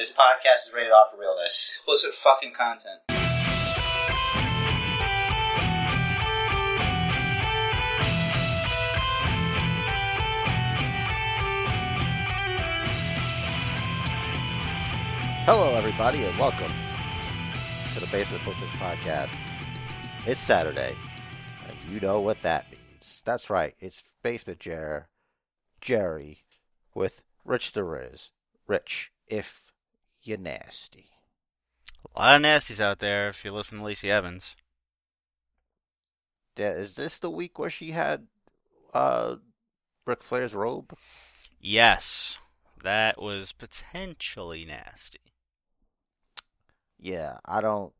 This podcast is rated off for realness. Explicit fucking content. Hello, everybody, and welcome to the Basement Bookers Podcast. It's Saturday, and you know what that means. That's right, it's Basement Jer, Jerry, with Rich the Riz. Rich, if you're nasty. A lot of nasties out there if you listen to Lacey Evans. Yeah, is this the week where she had uh Ric Flair's robe? Yes, that was potentially nasty. Yeah, I don't.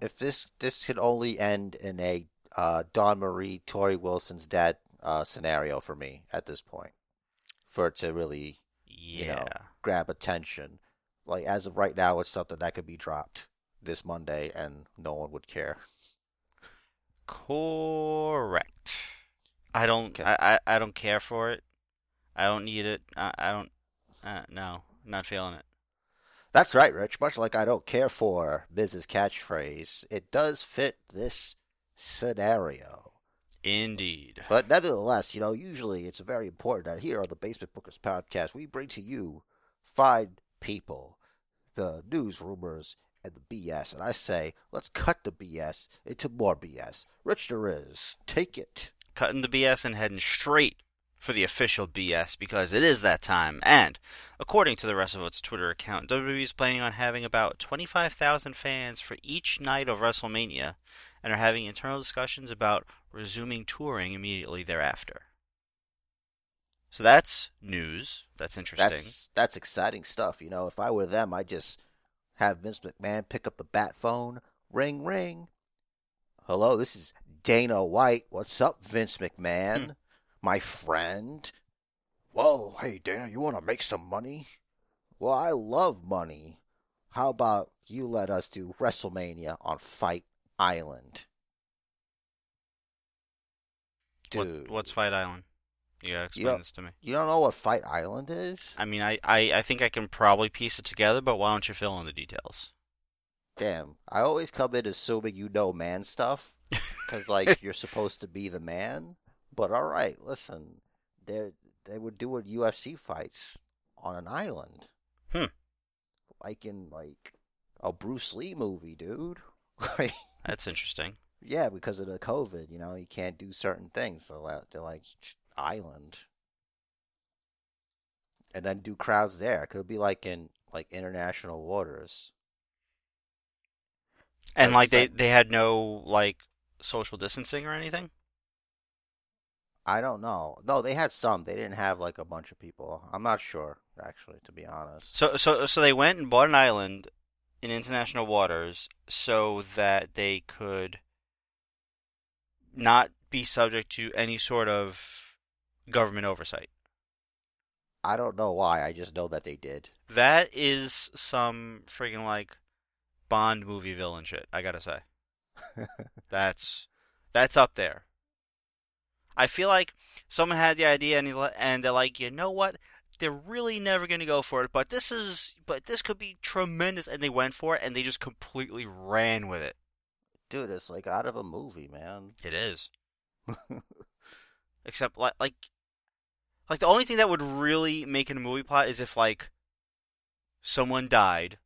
If this this could only end in a uh, Dawn Marie, Torrie Wilson's dad uh, scenario for me at this point, for it to really Yeah. you know grab attention. Like as of right now, it's something that could be dropped this Monday and no one would care. Correct. I don't. Okay. I, I I don't care for it. I don't need it. I, I don't. Uh, no, not feeling it. That's right, Rich. Much like I don't care for Mrs. Catchphrase, it does fit this scenario. Indeed. But nevertheless, you know, usually it's very important that here on the Basement Bookers podcast, we bring to you fine people, the news, rumors, and the BS. And I say, let's cut the BS into more BS. Rich there is. Take it. Cutting the BS and heading straight for the official BS because it is that time. And according to the rest of its Twitter account, WWE is planning on having about 25,000 fans for each night of WrestleMania and are having internal discussions about resuming touring immediately thereafter. So that's news. That's interesting. That's that's exciting stuff. You know, if I were them, I'd just have Vince McMahon pick up the bat phone, ring ring. Hello, this is Dana White. What's up, Vince McMahon? Hmm. My friend. Whoa, hey Dana, you want to make some money? Well, I love money. How about you let us do WrestleMania on Fight Island? What- Dude, what's Fight Island? You gotta explain don't- this to me. you don't know what Fight Island is? I mean, I, I, I think I can probably piece it together, but why don't you fill in the details? Damn, I always come in assuming you know man stuff, because like you're supposed to be the man. But all right, listen, they they were doing UFC fights on an island, Hmm. like in like a Bruce Lee movie, dude. That's interesting. yeah, because of the COVID, you know, you can't do certain things, so they're like "Sh- island, and then do crowds there. It could be like in like international waters. And Like they, they had no like social distancing or anything. I don't know. No, they had some. They didn't have like a bunch of people. I'm not sure, actually, to be honest. So so so they went and bought an island in international waters so that they could not be subject to any sort of government oversight. I don't know why. I just know that they did. That is some friggin' like Bond movie villain shit. I gotta say. That's that's up there. I feel like someone had the idea and he's li- and they're like, you know what? They're really never gonna go for it, but this is but this could be tremendous, and they went for it and they just completely ran with it. Dude, it's like out of a movie, man. It is. Except like like like the only thing that would really make it a movie plot is if like someone died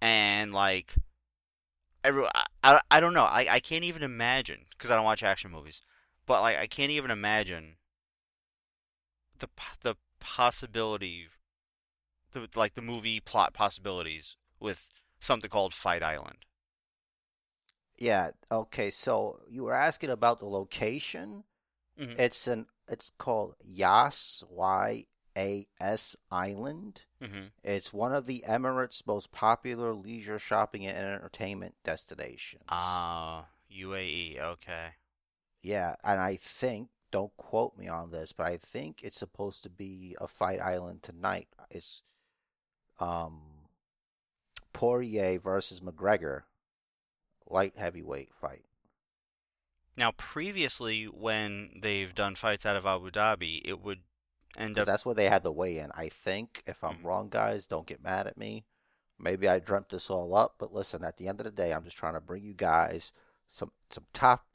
and like every I, I, don't know I, I can't even imagine because I don't watch action movies but like I can't even imagine the the possibility the like the movie plot possibilities with something called Fight Island. yeah. Okay. So you were asking about the location. Mhm. It's an. It's called Yas Y A S Island. Mhm. It's one of the Emirates' most popular leisure shopping and entertainment destinations. Ah, UAE. Okay. Yeah, and I think, don't quote me on this, but I think it's supposed to be a fight island tonight. It's um Poirier versus McGregor, light heavyweight fight. Now, previously, when they've done fights out of Abu Dhabi, it would end up. that's where they had the weigh in. I think, if I'm Mhm. wrong, guys, don't get mad at me. Maybe I dreamt this all up, but listen, at the end of the day, I'm just trying to bring you guys some some top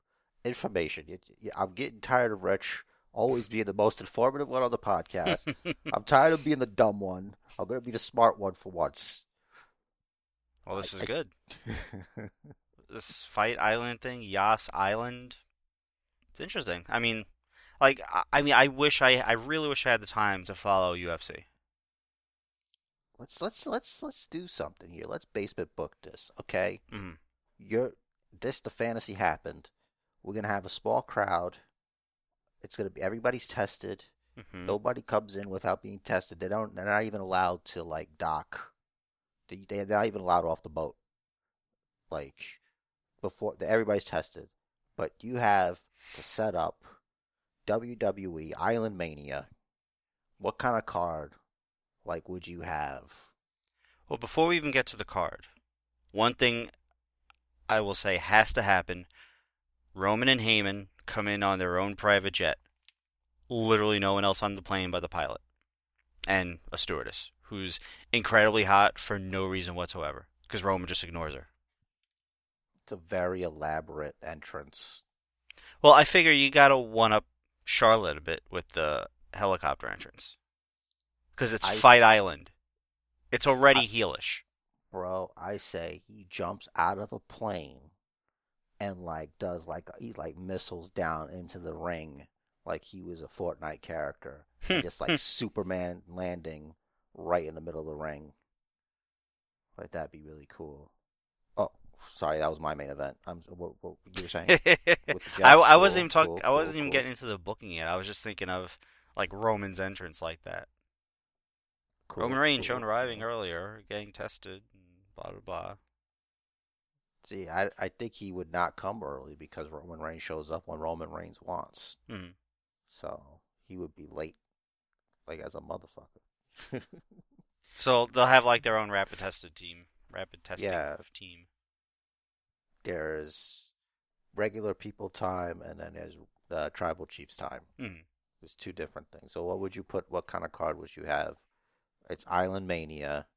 information. I'm getting tired of Rich always being the most informative one on the podcast. I'm tired of being the dumb one. I'm gonna be the smart one for once. well, this I- is I- good. This Fight Island thing, Yas Island. It's interesting. I mean, like, I, mean, I wish I, I really wish I had the time to follow UFC. let's let's let's let's do something here. Let's basement book this, okay? Mhm. You're this the fantasy happened. We're gonna have a small crowd. It's gonna be everybody's tested. Mhm. Nobody comes in without being tested. They don't. They're not even allowed to like dock. They they- they're not even allowed off the boat. Like before, everybody's tested. But you have to set up WWE Island Mania. What kind of card, like, would you have? Well, before we even get to the card, one thing I will say has to happen. Roman and Heyman come in on their own private jet. Literally no one else on the plane but the pilot. And a stewardess, who's incredibly hot for no reason whatsoever. Because Roman just ignores her. It's a very elaborate entrance. Well, I figure you gotta one up Charlotte a bit with the helicopter entrance. Because it's I Fight Island. It's already I- heelish. Bro, I say he jumps out of a plane and like does like he's like missiles down into the ring like he was a Fortnite character. And hmm. just like hmm. Superman landing right in the middle of the ring. Like that'd be really cool. Sorry, that was my main event. I'm what, what you were saying? I, I wasn't cool, even talking. cool, I wasn't cool, even getting into the booking yet. I was just thinking of like Roman's entrance like that. Roman Reigns shown arriving earlier, getting tested, blah blah blah. See, I I think he would not come early because Roman Reigns shows up when Roman Reigns wants. Mhm. So he would be late, like as a motherfucker. So they'll have like their own rapid tested team, rapid testing Yeah. team. There's regular people time and then there's uh, tribal chiefs time. Mhm. There's two different things. So what would you put? What kind of card would you have? It's Island Mania.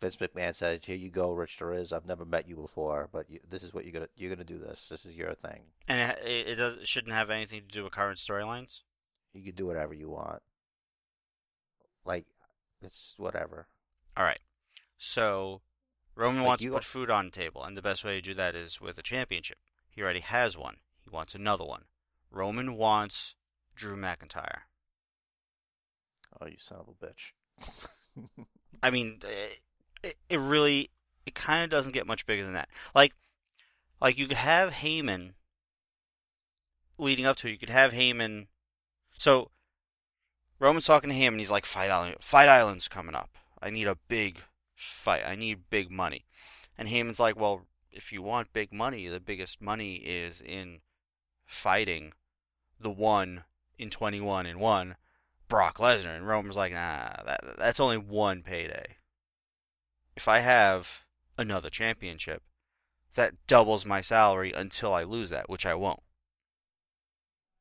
Vince McMahon said, "Here you go, Rich. There is. I've never met you before, but you, this is what you're gonna you're gonna do. This. This is your thing. And it, it does it shouldn't have anything to do with current storylines. You can do whatever you want. Like, it's whatever. All right. So Roman Like wants to put food on the table, and the best way to do that is with a championship. He already has one. He wants another one. Roman wants Drew McIntyre. Oh, you son of a bitch. I mean, eh, it, it really, it kind of doesn't get much bigger than that. Like, like you could have Heyman leading up to it. You could have Heyman. So Roman's talking to him, and he's like, "Fight Island, Fight Island's coming up. I need a big fight. I need big money." And Heyman's like, "Well, if you want big money, the biggest money is in fighting the one in 21 and one." Brock Lesnar, and Roman's like, nah, that that's only one payday. If I have another championship, that doubles my salary until I lose that, which I won't.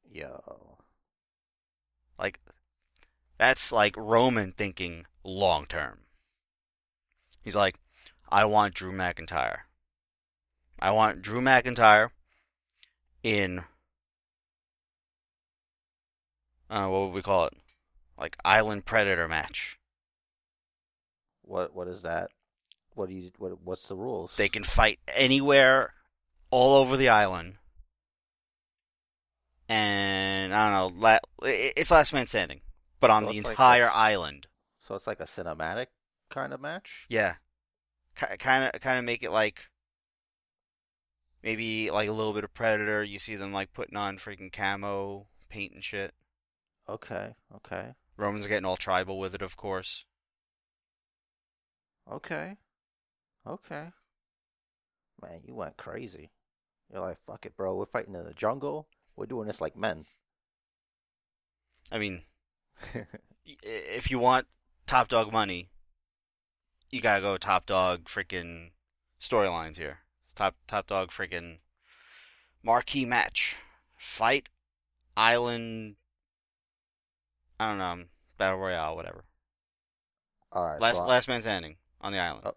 Yo. Like, that's like Roman thinking long term. He's like, I want Drew McIntyre. I want Drew McIntyre in, uh, what would we call it? Like Island Predator match. What what is that? What do you what what's the rules? They can fight anywhere, all over the island. And I don't know, la- it's last man standing, but on So the like entire this- island. So it's like a cinematic kind of match? Yeah, kind of, kind of make it like maybe like a little bit of Predator. You see them like putting on freaking camo paint and shit. Okay, okay. Roman's getting all tribal with it, of course. Okay. Okay. Man, you went crazy. You're like, fuck it, bro. We're fighting in the jungle. We're doing this like men. I mean, if you want top dog money, you gotta go top dog freaking storylines here. Top top dog freaking marquee match, fight island. I don't know. battle royale, whatever. All right. Last so I- last man standing on the island.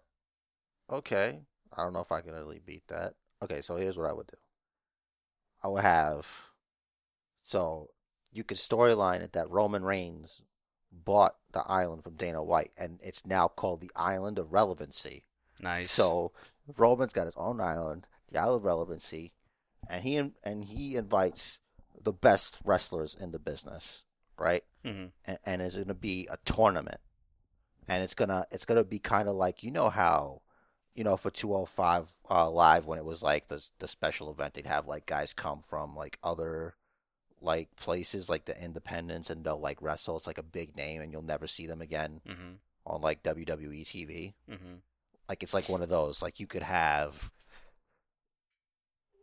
Oh. okay. I don't know if I can really beat that. Okay, so here's what I would do. I would have so you could storyline it that Roman Reigns bought the island from Dana White, and it's now called the Island of Relevancy. Nice. So Roman's got his own island, the Island of Relevancy, and he and he invites the best wrestlers in the business, right? hmm and, and it's going to be a tournament, and it's gonna it's gonna be kind of like you know how, you know, for 205 uh, live when it was like the the special event, they'd have like guys come from like other like places like the Independents and they'll like wrestle. It's like a big name, and you'll never see them again hmm on like WWE TV. hmm Like it's like one of those. Like you could have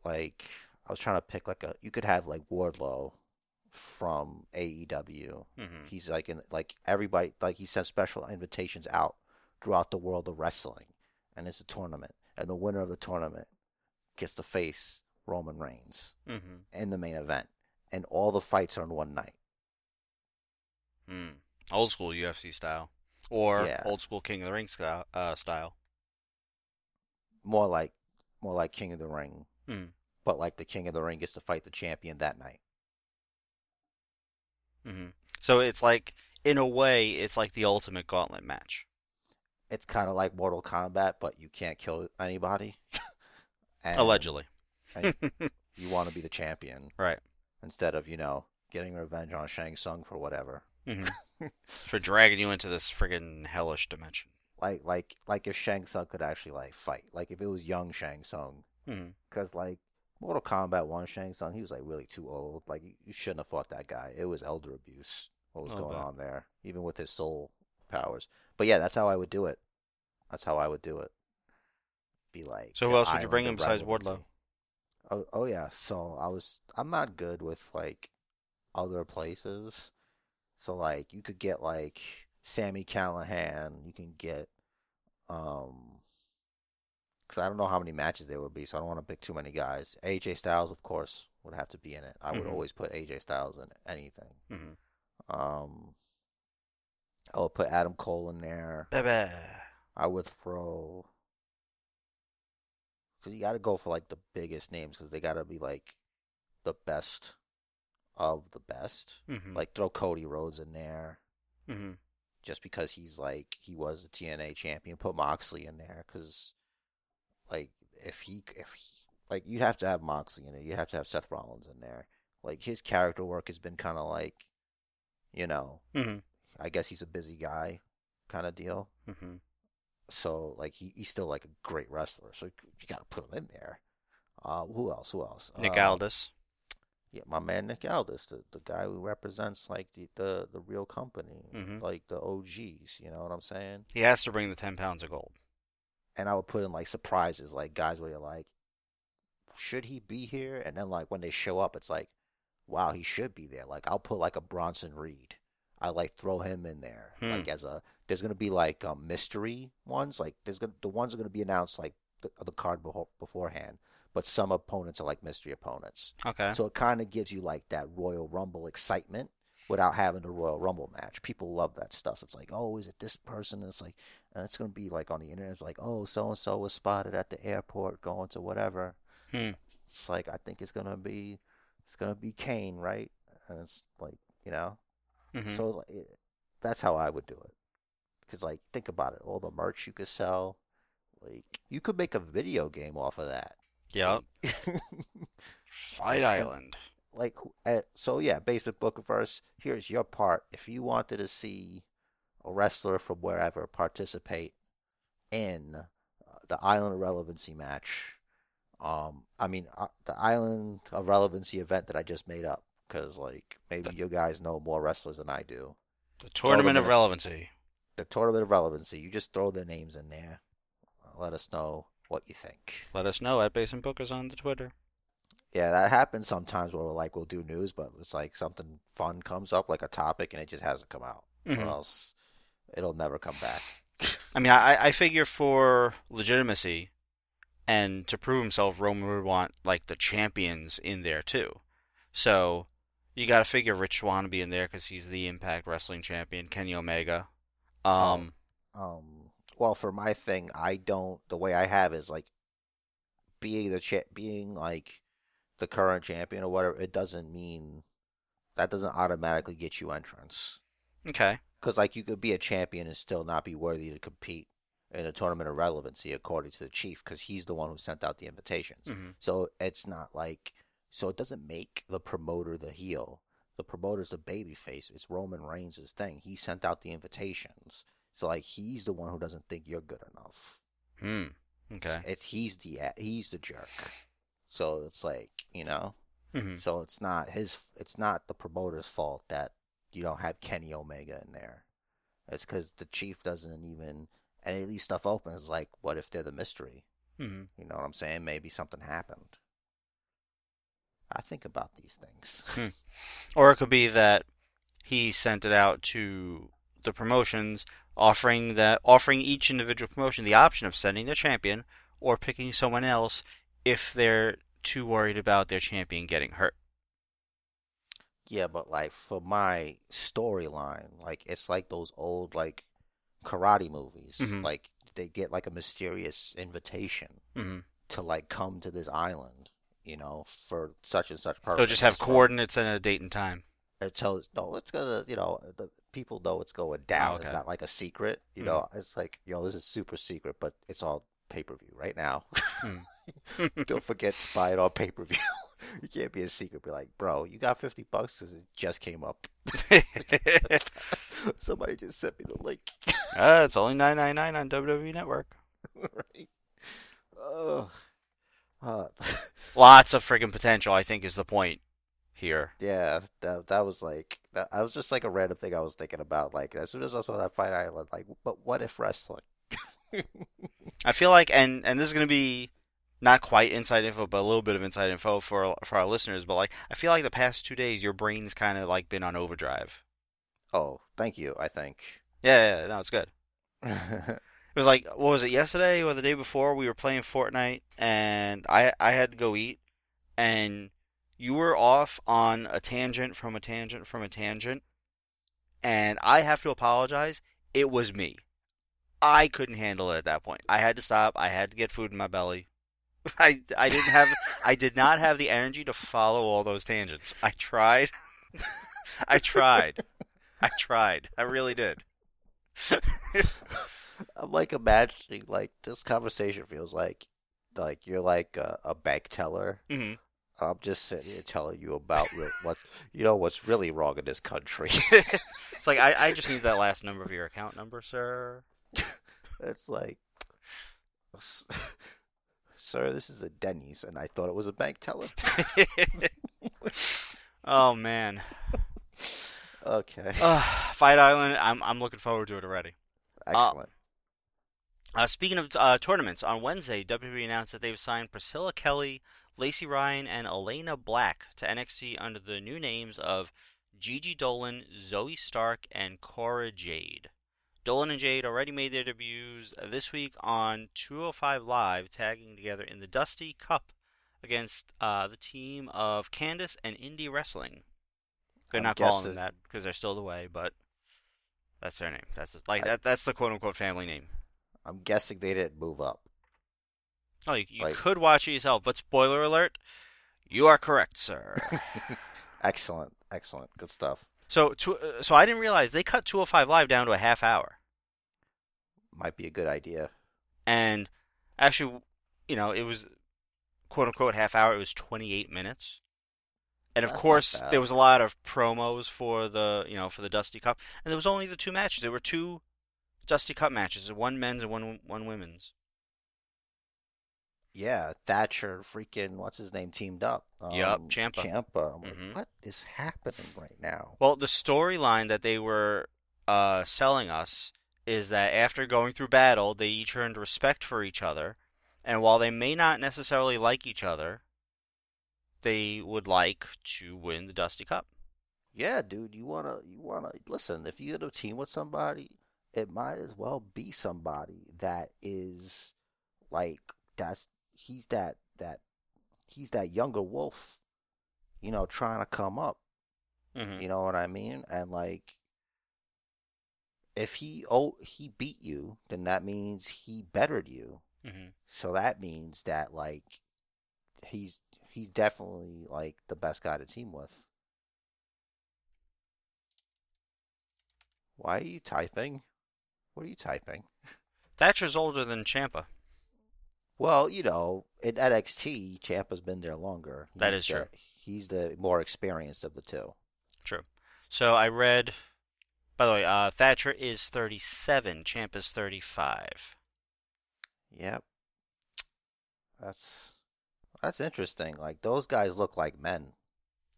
like I was trying to pick like a you could have like Wardlow from AEW hmm He's like in like everybody like he sends special invitations out throughout the world of wrestling, and it's a tournament, and the winner of the tournament gets to face Roman Reigns hmm in the main event, and all the fights are in one night. Mm. Old school UFC style, or Yeah. old school King of the Ring style. Uh, style. More like more like King of the Ring, Mm. but like the King of the Ring gets to fight the champion that night. hmm So it's like, in a way, it's like the ultimate gauntlet match. It's kind of like Mortal Kombat, but you can't kill anybody. and Allegedly. you want to be the champion right. Instead of you know getting revenge on Shang Tsung for whatever. hmm For dragging you into this friggin' hellish dimension. like like like if Shang Tsung could actually like fight, like if it was young Shang Tsung, because like Mortal Kombat one Shang Tsung, he was like really too old. Like you, shouldn't have fought that guy. It was elder abuse. What was Oh, going on there, even with his soul powers. But yeah, that's how I would do it. That's how I would do it. Be like. So who else would you bring in besides Wardlow? Oh, oh yeah. So I was. I'm not good with like other places. So like you could get like Sami Callihan. You can get um. Because I don't know how many matches there would be, so I don't want to pick too many guys. AJ Styles, of course, would have to be in it. I would Mhm. always put AJ Styles in anything. hmm Um, I would put Adam Cole in there. Baby. I would throw because you got to go for like the biggest names because they got to be like the best of the best. hmm Like throw Cody Rhodes in there hmm just because he's like he was a TNA champion. Put Moxley in there because like if he if he, like you have to have Moxley in it. You have to have Seth Rollins in there. Like his character work has been kind of like, you know, hmm I guess he's a busy guy, kind of deal. So like he, he's still like a great wrestler. So you got to put him in there. Uh, who else? Who else? Nick uh, Aldis. Yeah, my man Nick Aldis, the, the guy who represents like the, the, the real company, Mhm. like the OGs. You know what I'm saying? He has to bring the 10 pounds of gold. And I would put in like surprises, like guys where you're like, should he be here? And then like when they show up, it's like, wow, he should be there. Like I'll put like a Bronson Reed. I like throw him in there, Hmm. like as a. There's gonna be like um, mystery ones, like there's gonna the ones are gonna be announced like the, the card before, beforehand, but some opponents are like mystery opponents. Okay. So it kind of gives you like that Royal Rumble excitement without having a Royal Rumble match. People love that stuff. It's like, oh, is it this person? It's like, and it's gonna be like on the internet, it's like, oh, so and so was spotted at the airport going to whatever. Hmm. It's like I think it's gonna be, it's gonna be Kane, right? And it's like, you know, hmm so like, it, that's how I would do it. Because like, think about it, all the merch you could sell, like you could make a video game off of that. Yep. Like- Fight Island. like uh, so yeah basement book verse here's your part if you wanted to see a wrestler from wherever participate in uh, the island of relevancy match um i mean uh, the island of relevancy event that i just made up because like maybe you guys know more wrestlers than i do The Tournament of. Relevancy. The tournament of relevancy you just throw their names in there let us know what you think Let us know at Basement Bookers on the Twitter. Yeah, that happens sometimes where we're like we'll do news, but it's like something fun comes up, like a topic, and it just hasn't come out, Mhm. or else it'll never come back. I mean, I, I figure for legitimacy and to prove himself, Roman would want like the champions in there too. So You got to figure Rich Swann to be in there because he's the Impact Wrestling Champion, Kenny Omega. Um, Um, well, for my thing, I don't. The way I have is like being the cha- being like the current champion or whatever. It doesn't mean that doesn't automatically get you entrance. okay. Because like you could be a champion and still not be worthy to compete in a tournament of relevancy, according to the chief, because he's the one who sent out the invitations. hmm So it's not like so it doesn't make the promoter the heel. The promoter's the babyface. It's Roman Reigns' thing. He sent out the invitations. So like he's the one who doesn't think you're good enough. Hmm. Okay. It's he's the he's the jerk. So it's like, you know. hmm So it's not his it's not the promoter's fault that you don't have Kenny Omega in there. It's cuz the chief doesn't even and at least stuff opens like what if they're the mystery? hmm You know what I'm saying? Maybe something happened. I think about these things. Or it could be that he sent it out to the promotions, offering that offering each individual promotion the option of sending their champion or picking someone else if they're too worried about their champion getting hurt. yeah, but like for my storyline, like it's like those old like karate movies. Mhm. Like they get like a mysterious invitation hmm to like come to this island, you know, for such and such purpose. They'll just have coordinates and a date and time. it tells no it's gonna you know the people know it's going down it's okay. not like a secret you Mhm. know it's like yo this is super secret but it's all pay-per-view right now don't forget to buy it on pay-per-view you can't be a secret be like bro you got 50 bucks because it just came up somebody just sent me the link uh, it's only nine nine nine on WWE Network. right Ugh. Uh, Lots of friggin' potential, I think, is the point here. yeah that, that was like that, I was just like a random thing I was thinking about like as soon as I saw that fight island like but what if wrestling I feel like, and and this is gonna be not quite inside info, but a little bit of inside info for for our listeners. But like, I feel like the past two days, your brain's kind of like been on overdrive. Oh, thank you. I think. Yeah, yeah, yeah, no, it's good. It was like, what was it, yesterday or the day before? We were playing Fortnite, and I I had to go eat, and you were off on a tangent from a tangent from a tangent, and I have to apologize. It was me. I couldn't handle it at that point. I had to stop. I had to get food in my belly. I I didn't have I did not have the energy to follow all those tangents. I tried. I tried. I tried. I really did. I'm like imagining like this conversation feels like like you're like a, a bank teller. hmm I'm just sitting here telling you about what you know what's really wrong in this country. It's like I, I just need that last number of your account number, sir. it's like, sir, this is a Denny's, and I thought it was a bank teller. oh man. Okay, Uh, Fight Island. I'm I'm looking forward to it already. excellent. Uh, speaking of uh, tournaments, on Wednesday, WWE announced that they've signed Priscilla Kelly, Lacey Ryan, and Elayna Black to NXT under the new names of Gigi Dolin, Zoe Stark, and Cora Jade. Dolin and Jade already made their debuts this week on 205 Live, tagging together in the Dusty Cup against uh, the team of Candice and Indie Wrestling. They're I'm not calling them that because they're still the way, but that's their name. That's like that. That's the quote unquote family name. I'm guessing they didn't move up. Oh, you, you Like- could watch it yourself, but spoiler alert, you are correct, sir. excellent, excellent, good stuff. so, to, uh, so I didn't realize they cut 205 Live down to a half hour, Might be a good idea. and actually, you know, it was quote unquote half hour. It was 28 minutes, and of That's course, there was a lot of promos for the you know for the Dusty Cup, and there was only the two matches. There were two Dusty Cup matches, one men's and one one women's. Yeah, Thatcher, freaking what's his name, teamed up. Um. Ciampa. I'm like, Mhm. what is happening right now? Well, the storyline that they were uh, selling us is that after going through battle, they each earned respect for each other, and while they may not necessarily like each other, they would like to win the Dusty Cup. Yeah, dude, you wanna, you wanna listen. If you're gonna team with somebody, it might as well be somebody that is like that's he's that that he's that younger wolf, you know, trying to come up. Mhm. You know what I mean? And like, if he oh he beat you, then that means he bettered you. Mhm. So that means that like he's he's definitely like the best guy to team with. Why are you typing? What are you typing? Thatcher's older than Ciampa. Well, you know, in NXT, Ciampa's been there longer. That He's is the- true. He's the more experienced of the two. True. So I read. By the way, uh, Thatcher is 37. Ciampa's 35. Yep. That's that's interesting. Like those guys look like men,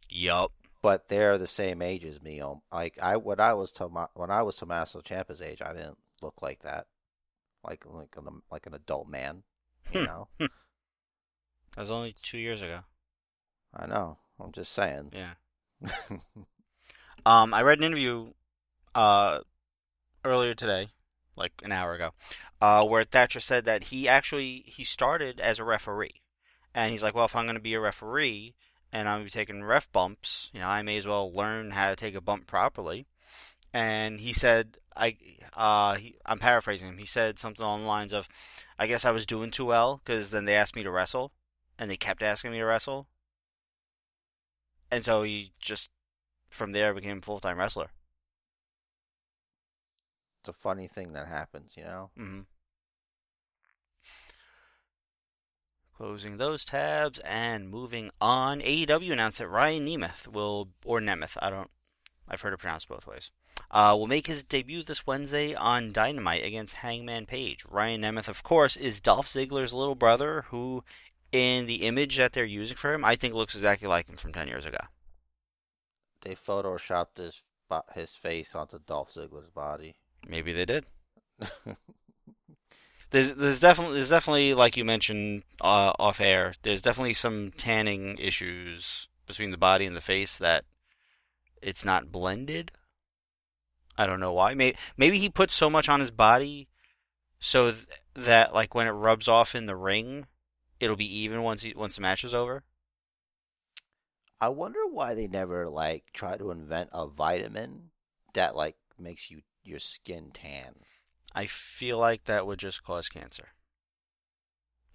Yup. but they're the same age as me. Um, Like I when I was Toma, when I was Tommaso Ciampa's age, I didn't look like that. Like like an, like an adult man, you Hmm. know. That was only two years ago. I know. I'm just saying. Yeah. Um, I read an interview uh, earlier today, like an hour ago, uh, where Thatcher said that he actually he started as a referee, and he's like, well, if I'm going to be a referee and I'm gonna be taking ref bumps, you know, I may as well learn how to take a bump properly. And he said, I, uh, he, I'm paraphrasing him. He said something along the lines of, I guess I was doing too well because then they asked me to wrestle, and they kept asking me to wrestle, and so he just from there became a full time wrestler. it's a funny thing that happens, you know. hmm Closing those tabs and moving on. AEW announced that Ryan Nemeth will, or Nemeth, I don't, I've heard it pronounced both ways, uh, will make his debut this Wednesday on Dynamite against Hangman Page. Ryan Nemeth, of course, is Dolph Ziggler's little brother, who, in the image that they're using for him, I think looks exactly like him from 10 years ago. They photoshopped his his face onto Dolph Ziggler's body. Maybe they did. There's there's definitely there's definitely like you mentioned uh, off air. There's definitely some tanning issues between the body and the face that it's not blended. I don't know why. Maybe maybe he puts so much on his body so th- that like when it rubs off in the ring, it'll be even once he, once the match is over. I wonder why they never like try to invent a vitamin that like makes you your skin tan. I feel like that would just cause cancer.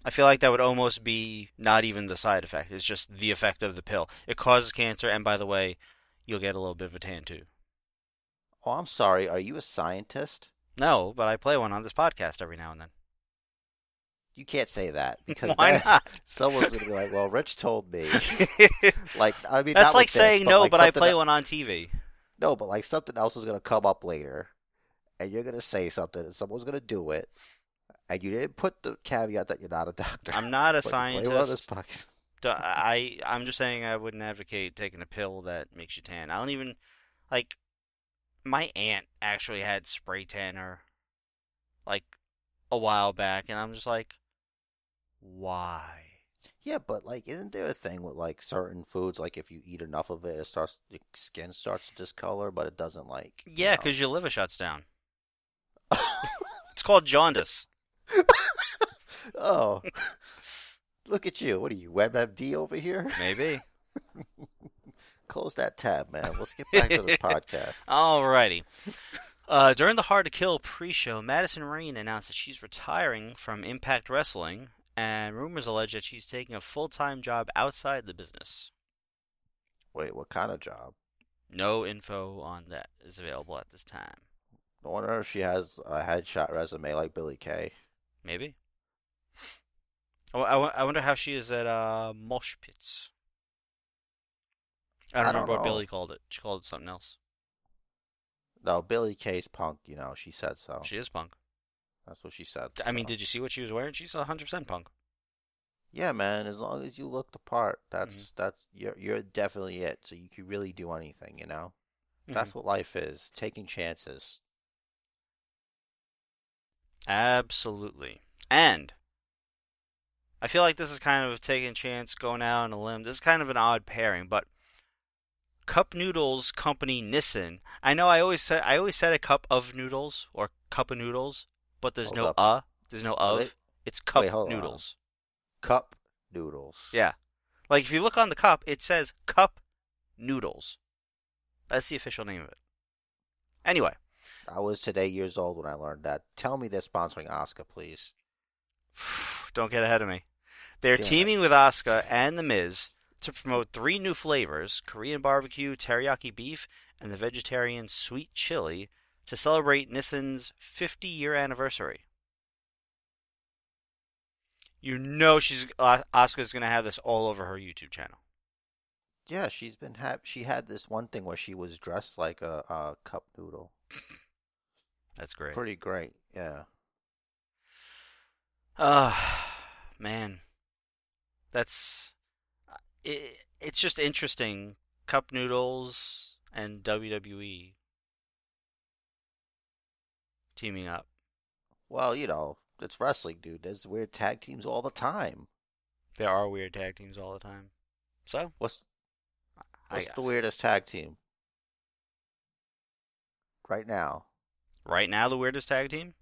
I feel like that would almost be not even the side effect. It's just the effect of the pill. It causes cancer, and by the way, you'll get a little bit of a tan too. Oh, I'm sorry. Are you a scientist? No, but I play one on this podcast every now and then. You can't say that because Why then not? someone's gonna be like, "Well, Rich told me." like, I mean, That's like with this, saying but no, like but I play el- one on TV. No, but like something else is gonna come up later, and you're gonna say something, and someone's gonna do it, and you didn't put the caveat that you're not a doctor. I'm not a you play one of this scientist. podcast. I I'm just saying I wouldn't advocate taking a pill that makes you tan. I don't even like. My aunt actually had spray tanner, like a while back, and I'm just like, why? Yeah, but like, isn't there a thing with like certain foods? Like, if you eat enough of it, it starts your skin starts to discolor, but it doesn't like. you Yeah, know. because your liver shuts down. It's called jaundice. oh, look at you! What are you, WebMD over here? Maybe. Close that tab, man. Let's get back to this podcast. Alrighty. Uh, during the Hard to Kill pre-show, Madison Rayne announced that she's retiring from Impact Wrestling, and rumors allege that she's taking a full-time job outside the business. Wait, what kind of job? No info on that is available at this time. I wonder if she has a headshot resume like Billie Kay. Maybe. I, I, I wonder how she is at uh, Mosh Pits. I don't I don't remember what. Billie called it. She called it something else. No, Billie Kay's punk. You know, she said so. She is punk. That's what she said. I mean, did you see what she was wearing? She's 100% punk. Yeah, man. As long as you look the part, that's Mm-hmm. that's you're you're definitely it. So you can really do anything. You know, Mm-hmm. that's what life is: taking chances. Absolutely. And I feel like this is kind of taking a chance, going out on a limb. This is kind of an odd pairing, but Cup Noodles company Nissin. I know I always said I always said a cup of noodles or cup of noodles, but there's Hold no up. uh, there's no of. they- It's cup Wait, hold on. noodles. Cup noodles. Yeah. Like if you look on the cup, it says cup noodles. That's the official name of it. Anyway, I was today years old when I learned that. Tell me they're sponsoring Asuka, please. don't get ahead of me. They're Damn it. teaming with Asuka and The Miz to promote three new flavors Korean barbecue, teriyaki beef, and the vegetarian sweet chili to celebrate Nissin's 50 year anniversary. You know she's uh, Asuka's going to have this all over her YouTube channel. Yeah, she's been ha- she had this one thing where she was dressed like a, a cup noodle. That's great. Pretty great. Yeah. Uh, man. That's it, it's just interesting cup noodles and WWE teaming up. Well, you know, it's wrestling, dude. There's weird tag teams all the time. There are weird tag teams all the time. So, What's what's the weirdest tag team? Right now. right now the weirdest tag team?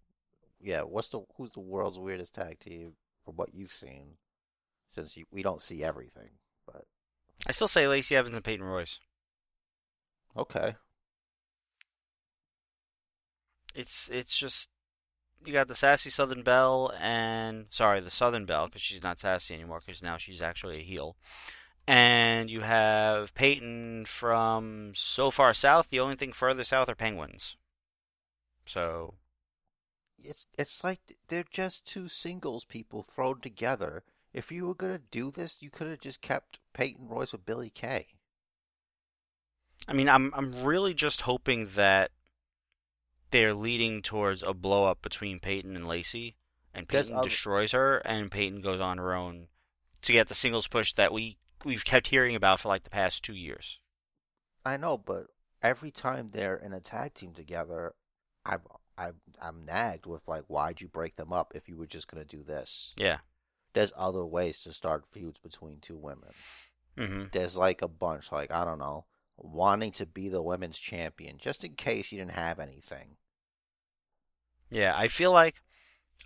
Yeah, what's the who's the world's weirdest tag team from what you've seen? Since you, we don't see everything, I still say Lacey Evans and Peyton Royce. okay. It's it's just you got the sassy Southern Belle and sorry the Southern Belle because she's not sassy anymore because now she's actually a heel, and you have Peyton from so far south. The only thing further south are Penguins. So It's it's like they're just two singles people thrown together. If you were gonna do this, you could have just kept Peyton Royce with Billie Kay. I mean, I'm I'm really just hoping that they're leading towards a blow up between Peyton and Lacey, and Peyton other- destroys her, and Peyton goes on her own to get the singles push that we we've kept hearing about for like the past two years. I know, but every time they're in a tag team together, I'm I'm I'm nagged with like, why'd you break them up if you were just gonna do this? Yeah. There's other ways to start feuds between two women. hmm There's like a bunch, like I don't know, wanting to be the women's champion, just in case you didn't have anything. Yeah, I feel like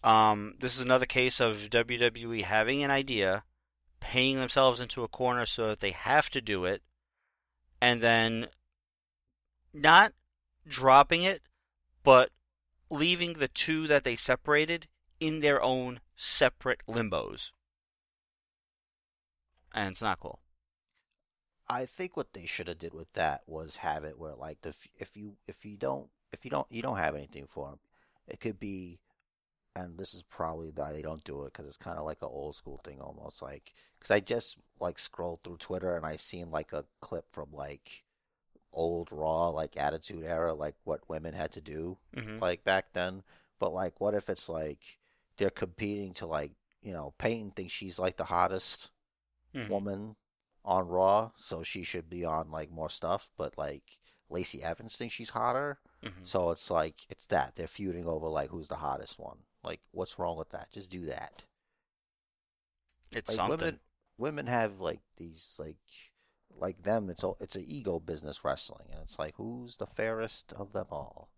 um, this is another case of WWE having an idea, painting themselves into a corner so that they have to do it, and then not dropping it, but leaving the two that they separated in their own separate limbos. And it's not cool. I think what they should have did with that was have it where like the if you if you don't if you don't you don't have anything for them, it could be, and this is probably why they don't do it because it's kind of like an old school thing almost like because I just like scrolled through Twitter and I seen like a clip from like old Raw like Attitude Era like what women had to do hmm like back then, but like what if it's like they're competing to like you know Peyton thinks she's like the hottest hmm woman on Raw, so she should be on like more stuff. But like Lacey Evans thinks she's hotter, hmm so it's like it's that they're feuding over like who's the hottest one. Like, what's wrong with that? Just do that. It's Like something. women, women have like these like like them. It's a it's an ego business wrestling, and it's like who's the fairest of them all.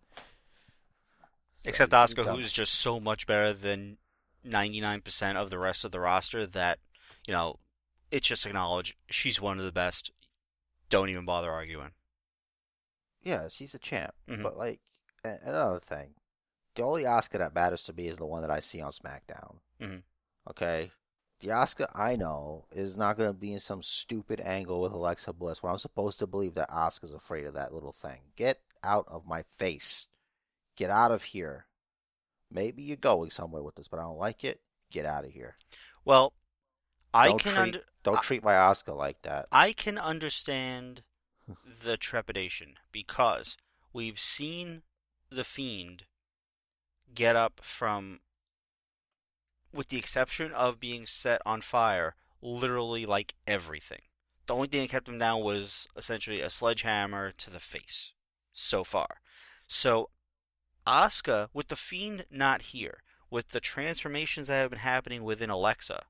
Except Asuka, who's just so much better than 99% of the rest of the roster that, you know, it's just acknowledge she's one of the best. Don't even bother arguing. Yeah, she's a champ. Mhm. But like another thing, the only Asuka that matters to me is the one that I see on SmackDown. Mhm. Okay, the Asuka I know is not going to be in some stupid angle with Alexa Bliss where I'm supposed to believe that Asuka's afraid of that little thing. Get out of my face. Get out of here. Maybe you're going somewhere with this, but I don't like it. Get out of here. Well, I Don't can treat- under, Don't I- treat my Asuka like that. I can understand the trepidation because we've seen the fiend get up from with the exception of being set on fire literally like everything. The only thing that kept him down was essentially a sledgehammer to the face so far. So Asuka with the fiend not here, with the transformations that have been happening within Alexa,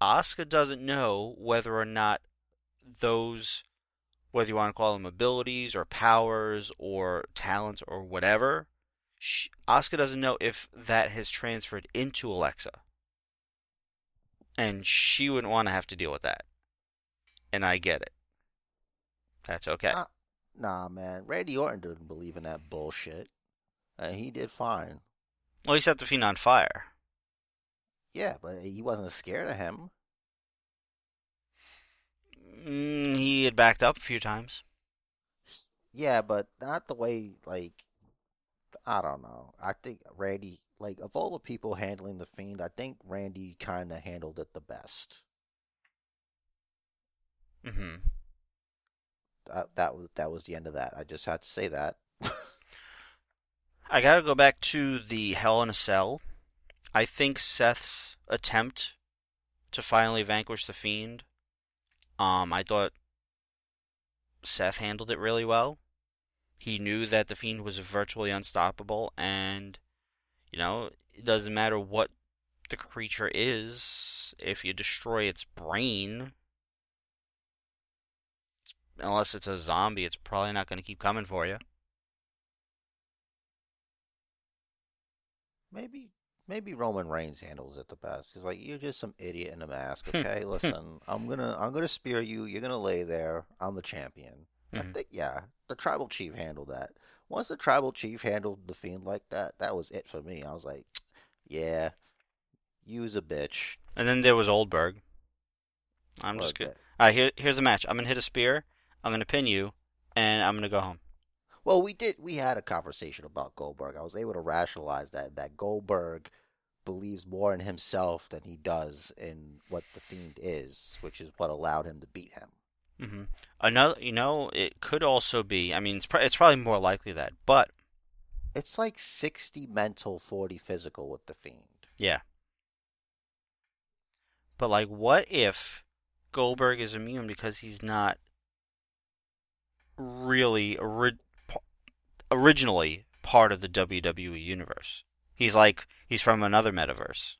Asuka doesn't know whether or not those, whether you want to call them abilities or powers or talents or whatever, she, Asuka doesn't know if that has transferred into Alexa. And she wouldn't want to have to deal with that. And I get it. That's okay. Uh, Nah, man. Randy Orton didn't believe in that bullshit. And he did fine. well, he set the Fiend on fire. Yeah, but he wasn't scared of him. Mm, he had backed up a few times. Yeah, but not the way, like, I don't know. I think Randy, like, of all the people handling the Fiend, I think Randy kind of handled it the best. hmm That, that was that was the end of that. I just had to say that. I gotta go back to the Hell in a Cell. I think Seth's attempt to finally vanquish the Fiend, um, I thought Seth handled it really well. He knew that the Fiend was virtually unstoppable, and, you know, it doesn't matter what the creature is, if you destroy its brain, unless it's a zombie, it's probably not going to keep coming for you. Maybe maybe Roman Reigns handles it the best. He's like, you're just some idiot in a mask. Okay, listen, I'm gonna I'm gonna spear you. You're gonna lay there. I'm the champion. I Mhm. think yeah, the tribal chief handled that. Once the tribal chief handled the fiend like that, that was it for me. I was like, yeah, use a bitch. And then there was Goldberg. I'm What just good. All right, here, here's a match. I'm gonna hit a spear. I'm gonna pin you, and I'm gonna go home. Well, we did. We had a conversation about Goldberg. I was able to rationalize that that Goldberg believes more in himself than he does in what the fiend is, which is what allowed him to beat him. hmm Another, you know, it could also be. I mean, it's pr- it's probably more likely that, but It's like 60 mental, 40 physical with the Fiend. yeah. But like, what if Goldberg is immune because he's not really ori- originally part of the WWE universe? He's like he's from another metaverse.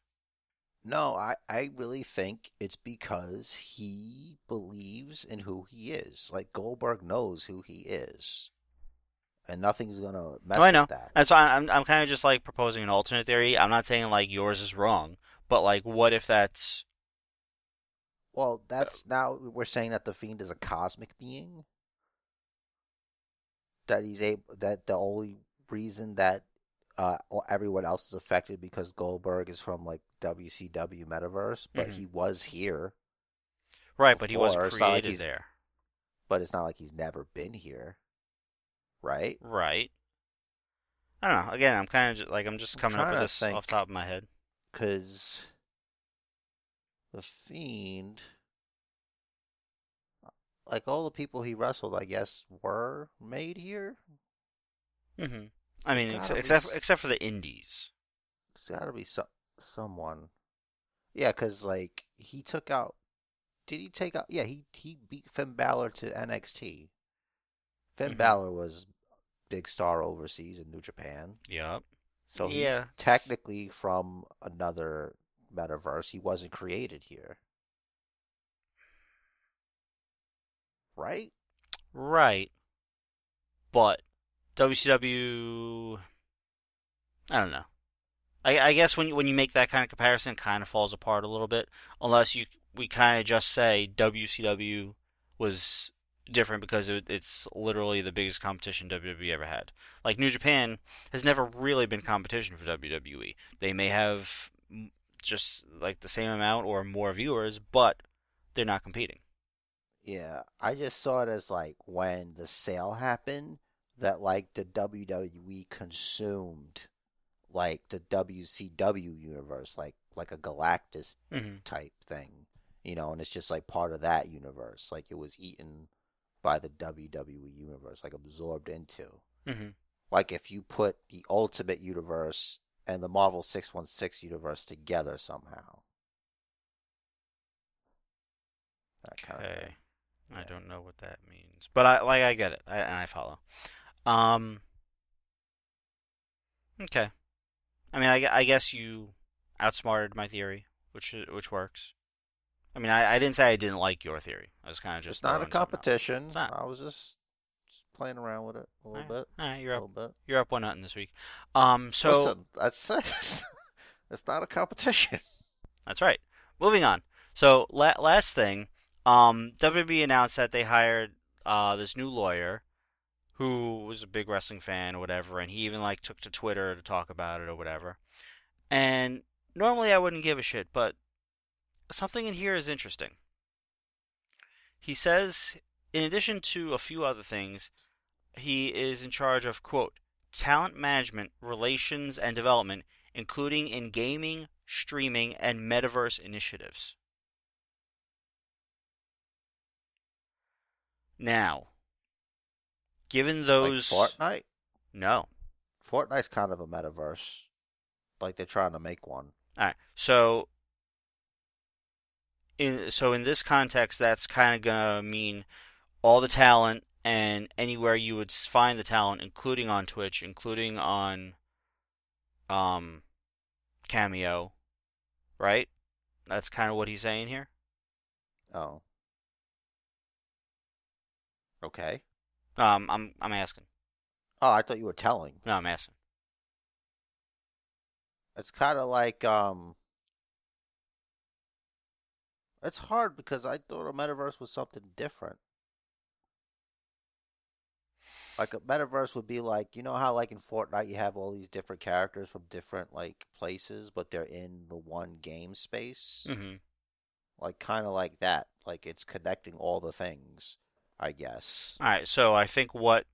No, I, I really think it's because he believes in who he is. Like Goldberg knows who he is. And nothing's gonna mess Oh, I know. with that. That's why I'm I'm kind of just like proposing an alternate theory. I'm not saying like yours is wrong, but like, what if that's Well, that's uh, now we're saying that the Fiend is a cosmic being. That he's able that the only reason that uh everyone else is affected because Goldberg is from like WCW Metaverse, but Mhm. he was here. right? But he was Before, it's not like created he's- there, but it's not like he's never been here, right? right? I don't know. Again, I'm kind of just, like I'm just I'm coming up with this think. off the top of my head. Because the Fiend, like all the people he wrestled, I guess, were made here. hmm I mean, ex- except s- except for the indies. It's got to be some someone. Yeah, because like he took out. Did he take out? Yeah, he he beat Finn Balor to NXT. Finn Mhm. Balor was big star overseas in New Japan. Yep. So Yeah. he's technically from another metaverse. He wasn't created here. Right? Right. But WCW, I don't know. I, I guess when you, when you make that kind of comparison, it kind of falls apart a little bit. Unless you we kind of just say WCW was different because it, it's literally the biggest competition WWE ever had. Like New Japan has never really been competition for WWE. They may have just like the same amount or more viewers, but they're not competing. Yeah. I just saw it as like when the sale happened that like the WWE consumed like the WCW universe, like like a Galactus hmm type thing. You know, and it's just like part of that universe. Like it was eaten by the WWE universe, like absorbed into. hmm like if you put the Ultimate Universe and the Marvel 616 universe together somehow. That kind of Okay. I don't know what that means, but I like I get it. I and I follow. Um. Okay. I mean, I, I guess you outsmarted my theory, which which works. I mean, I, I didn't say I didn't like your theory. I was kind of just It's not a throwing something out. competition. It's not. I was just, just playing around with it a little All right. bit. All right, you're little up. bit. You're up one nothing this week. Um. So Listen, that's it's not a competition. That's right. Moving on. So la- last thing, um, WWE announced that they hired uh, this new lawyer who was a big wrestling fan or whatever, and he even like took to Twitter to talk about it or whatever. And normally I wouldn't give a shit, but something in here is interesting. He says, in addition to a few other things, he is in charge of quote talent management, relations, and development, including in gaming, streaming, and metaverse initiatives. Now, given those Like Fortnite. no, Fortnite's kind of a metaverse. Like they're trying to make one. All right. So in so in this context, that's kind of gonna mean all the talent and anywhere you would find the talent, including on Twitch, including on um Cameo, right? That's kind of what he's saying here. Oh. Okay. Um, I'm I'm asking. Oh, I thought you were telling. No, I'm asking. It's kind of like um. It's hard because I thought a metaverse was something different. Like a metaverse would be like you know how like in Fortnite you have all these different characters from different like places, but they're in the one game space. hmm Like kind of like that. Like it's connecting all the things. I guess. All right. So I think what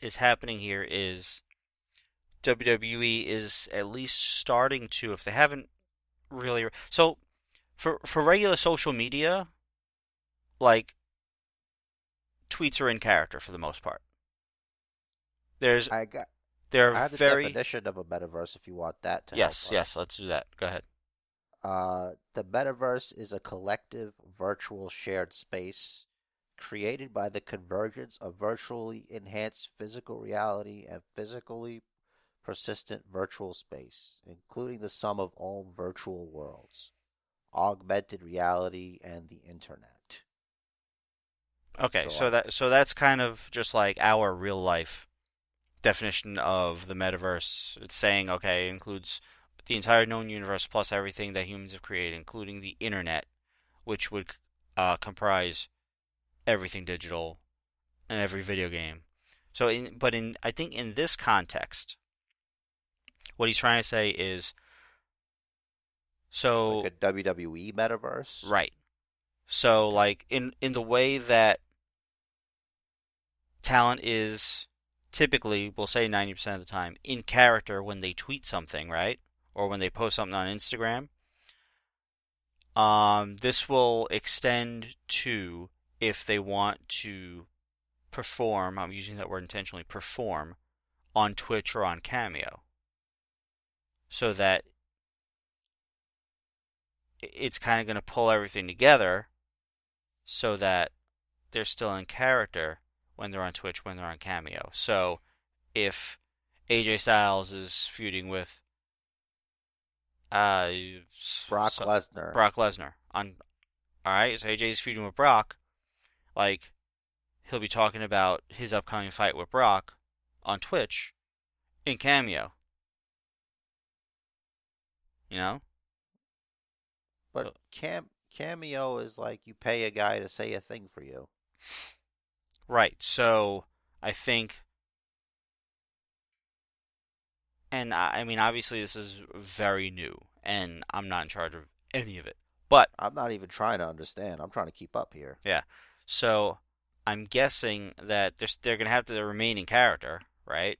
is happening here is WWE is at least starting to, if they haven't really, so for for regular social media, like tweets are in character for the most part. There's I got. they're I have the very definition of a metaverse if you want that to yes yes. Let's do that. Go ahead. Uh, the metaverse is a collective virtual shared space created by the convergence of virtually enhanced physical reality and physically persistent virtual space, including the sum of all virtual worlds, augmented reality, and the internet. Okay, So so that so that's kind of just like our real life definition of the metaverse. It's saying okay, it includes the entire known universe plus everything that humans have created, including the internet, which would uh, comprise everything digital and every video game. So in but in I think in this context, what he's trying to say is so Like a WWE metaverse. Right. So like in in the way that talent is typically, we'll say 90% of the time, in character when they tweet something, right? Or when they post something on Instagram. Um, this will extend to if they want to perform, I'm using that word intentionally, perform on Twitch or on Cameo. So that it's kind of going to pull everything together so that they're still in character when they're on Twitch, when they're on Cameo. So if AJ Styles is feuding with uh, Brock so- Lesnar. Brock Lesnar on, all right, so AJ is feuding with Brock, like he'll be talking about his upcoming fight with Brock on Twitch in Cameo. You know? But cam cameo is like you pay a guy to say a thing for you. Right. So I think, and I, I mean, obviously this is very new, and I'm not in charge of any of it. But I'm not even trying to understand. I'm trying to keep up here. So I'm guessing that they're they're gonna have the remaining character, right?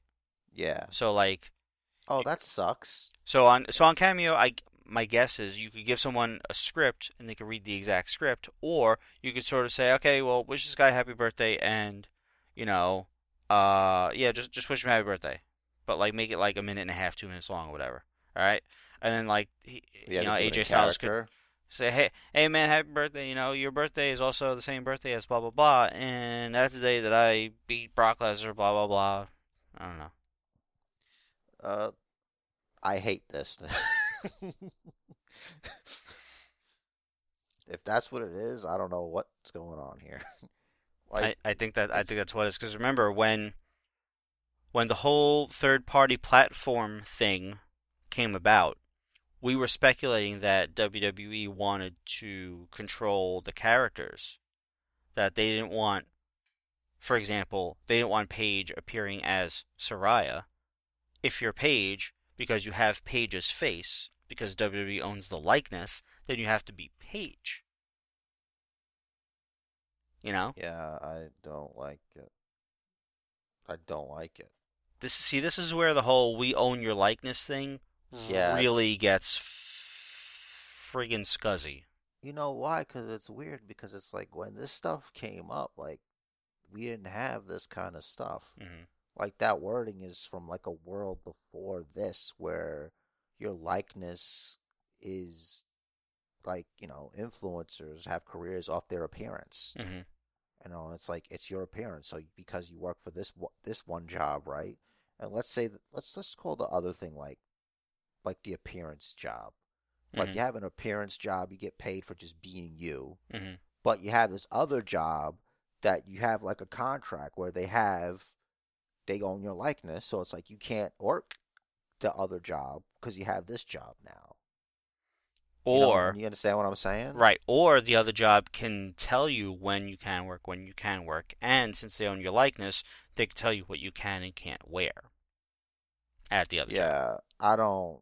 Yeah. So like, Oh, that sucks. so on so on Cameo, I my guess is you could give someone a script and they could read the exact script, or you could sort of say, okay, well, wish this guy happy birthday, and you know, uh, yeah, just just wish him happy birthday, but like make it like a minute and a half, two minutes long, or whatever. All right, and then like he, Yeah, you know, to do it in AJ Styles could. Say, hey, hey man, happy birthday. You know, your birthday is also the same birthday as blah blah blah, and that's the day that I beat Brock Lesnar. Blah blah blah. I don't know. Uh, I hate this. if that's what it is, I don't know what's going on here. like, I, I think that I think that's what it is because remember when when the whole third party platform thing came about, we were speculating that WWE wanted to control the characters, that they didn't want for example, they didn't want Paige appearing as Saraya. If you're Paige, because you have Paige's face, because WWE owns the likeness, then you have to be Paige. You know? Yeah, I don't like it. I don't like it. This see, this is where the whole "we own your likeness" thing Yeah, really gets friggin' scuzzy. You know why? Because it's weird. Because it's like when this stuff came up, like we didn't have this kind of stuff. hmm Like that wording is from like a world before this, where your likeness is like you know influencers have careers off their appearance. hmm You know, it's like it's your appearance. So because you work for this this one job, right? And let's say that let's let's call the other thing like like the appearance job. Like Mhm. you have an appearance job, you get paid for just being you. hmm But you have this other job that you have like a contract where they have they own your likeness, so it's like you can't work the other job because you have this job now. You know, Or you understand what I'm saying? Right. Or the other job can tell you when you can work, when you can work. And since they own your likeness, they can tell you what you can and can't wear at the other job. Yeah, I don't.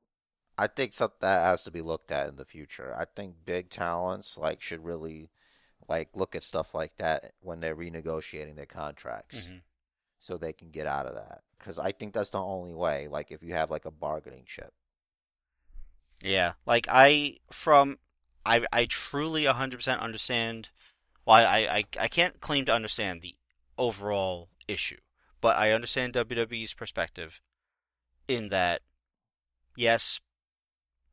I think something that has to be looked at in the future. I think big talents like should really like look at stuff like that when they're renegotiating their contracts, hmm so they can get out of that. Because I think that's the only way. Like if you have like a bargaining chip. Yeah. Like, I, from, I, I truly 100% understand. Well, I, I, I can't claim to understand the overall issue, but I understand WWE's perspective in that, yes,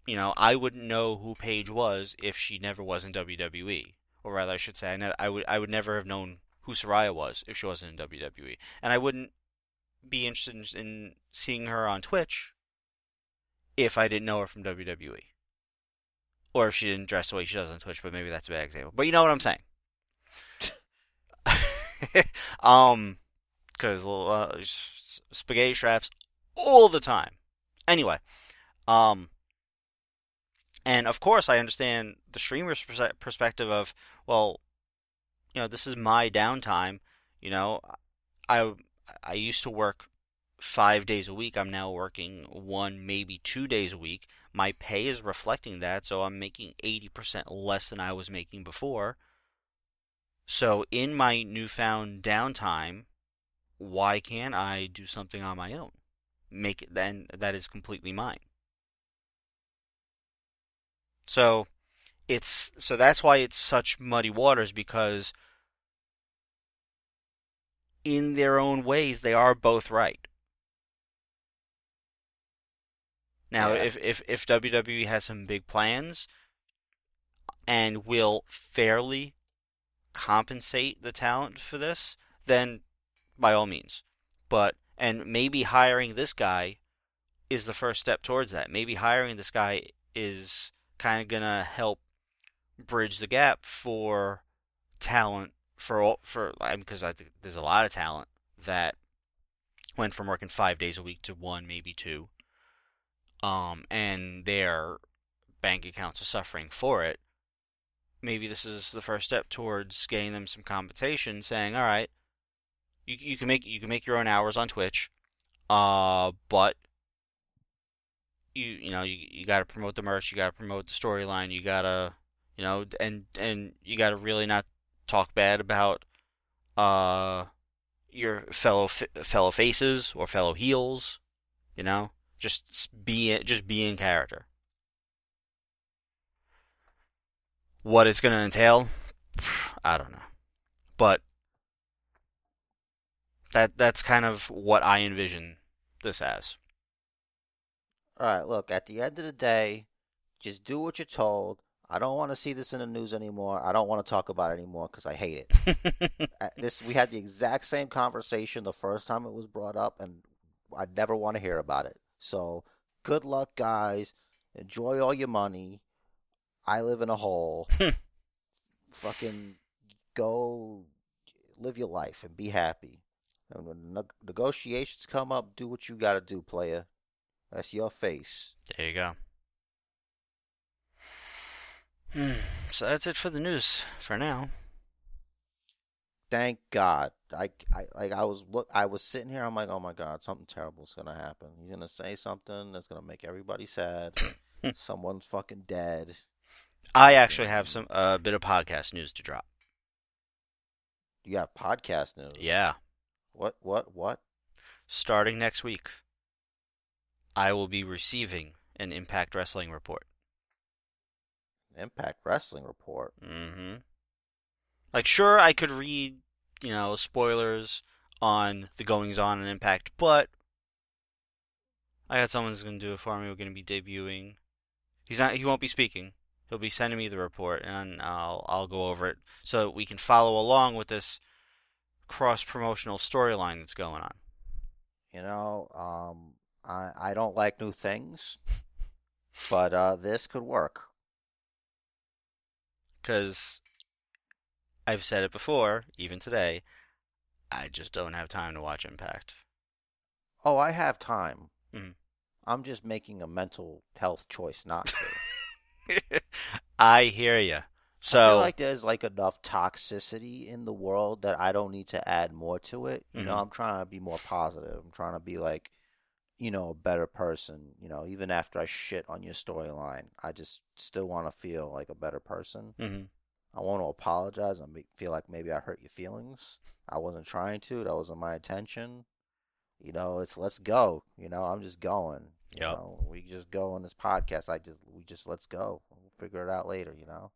you know, I wouldn't know who Paige was if she never was in WWE, or rather, I should say, I, ne- I would I would never have known who Saraya was if she wasn't in WWE, and I wouldn't be interested in, in seeing her on Twitch if I didn't know her from WWE, or if she didn't dress the way she does on Twitch. But maybe that's a bad example. But you know what I'm saying. um, because uh, spaghetti straps all the time. Anyway, um, and of course, I understand the streamer's perspective of, well, you know, this is my downtime. You know, I I used to work five days a week. I'm now working one, maybe two days a week. My pay is reflecting that, so I'm making 80% less than I was making before. So, in my newfound downtime, why can't I do something on my own? Make it then that is completely mine. So it's so that's why it's such muddy waters because in their own ways they are both right. Now Yeah. if, if if WWE has some big plans and will fairly compensate the talent for this, then by all means. But and maybe hiring this guy is the first step towards that. Maybe hiring this guy is kind of gonna help bridge the gap for talent for all for because I think there's a lot of talent that went from working five days a week to one, maybe two, um, and their bank accounts are suffering for it. Maybe this is the first step towards getting them some compensation, saying, "All right, you you can make you can make your own hours on Twitch, uh, but you you know you you got to promote the merch, you got to promote the storyline, you gotta you know and and you got to really not talk bad about uh your fellow fellow faces or fellow heels, you know, just be just be in character. What it's going to entail, I don't know, but that that's kind of what I envision this as. All right, look, at the end of the day, just do what you're told. I don't want to see this in the news anymore. I don't want to talk about it anymore because I hate it. This we had the exact same conversation the first time it was brought up, and I never want to hear about it. So, good luck, guys. Enjoy all your money. I live in a hole. Fucking go live your life and be happy. And when neg- negotiations come up, do what you got to do, player. That's your face. There you go. Hmm. So that's it for the news for now. thank God. I, I like I was look I was sitting here. I'm like, oh my God, something terrible is gonna happen. He's gonna say something that's gonna make everybody sad. Someone's fucking dead. I actually have some a uh, bit of podcast news to drop. You have podcast news. Yeah. What? What? What? Starting next week, I will be receiving an Impact Wrestling report. Impact Wrestling report. Mm-hmm. Like, sure, I could read, you know, spoilers on the goings on in Impact, but I got someone who's going to do it for me. We're going to be debuting. He's not. He won't be speaking. He'll be sending me the report, and I'll I'll go over it so that we can follow along with this cross promotional storyline that's going on. You know, um, I I don't like new things, but uh, this could work. Because I've said it before, even today, I just don't have time to watch Impact. Oh, I have time. Mhm. I'm just making a mental health choice not to. I hear you. So I feel like there's like enough toxicity in the world that I don't need to add more to it. You know, Mhm. I'm trying to be more positive. I'm trying to be like, you know, a better person. You know, even after I shit on your storyline, I just still want to feel like a better person. Mhm. I want to apologize. I feel like maybe I hurt your feelings. I wasn't trying to. That wasn't my intention. You know, it's let's go. You know, I'm just going. You know, we just go on this podcast. I just we just let's go. We'll figure it out later. You know.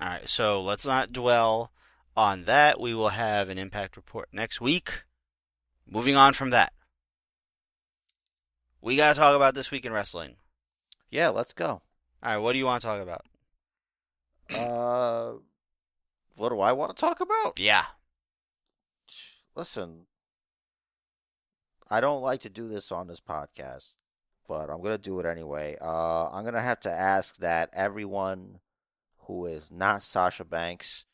All right, so let's not dwell on that. We will have an impact report next week. Moving on from that, we got to talk about this week in wrestling. Yeah, let's go. All right, what do you want to talk about? Uh, what do I want to talk about? Yeah. Listen, I don't like to do this on this podcast, but I'm gonna do it anyway. Uh, I'm gonna have to ask that everyone who is not Sasha Banks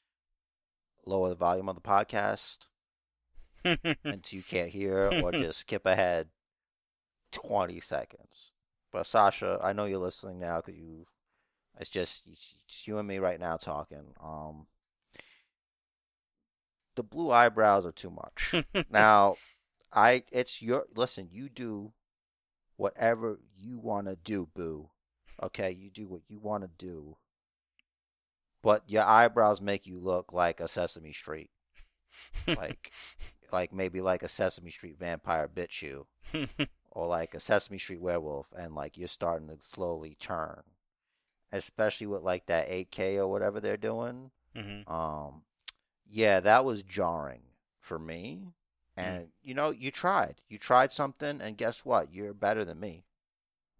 lower the volume of the podcast until you can't hear, or just skip ahead 20 seconds. But Sasha, I know you're listening now because you. It's just it's you and me right now talking. Um, the blue eyebrows are too much. now, I it's your listen. You do whatever you want to do, boo. Okay, you do what you want to do. But your eyebrows make you look like a Sesame Street, like, like maybe like a Sesame Street vampire bit you, or like a Sesame Street werewolf, and like you're starting to slowly turn, especially with like that 8K or whatever they're doing. hmm Um, yeah, that was jarring for me. And you know, you tried. You tried something, and guess what? You're better than me,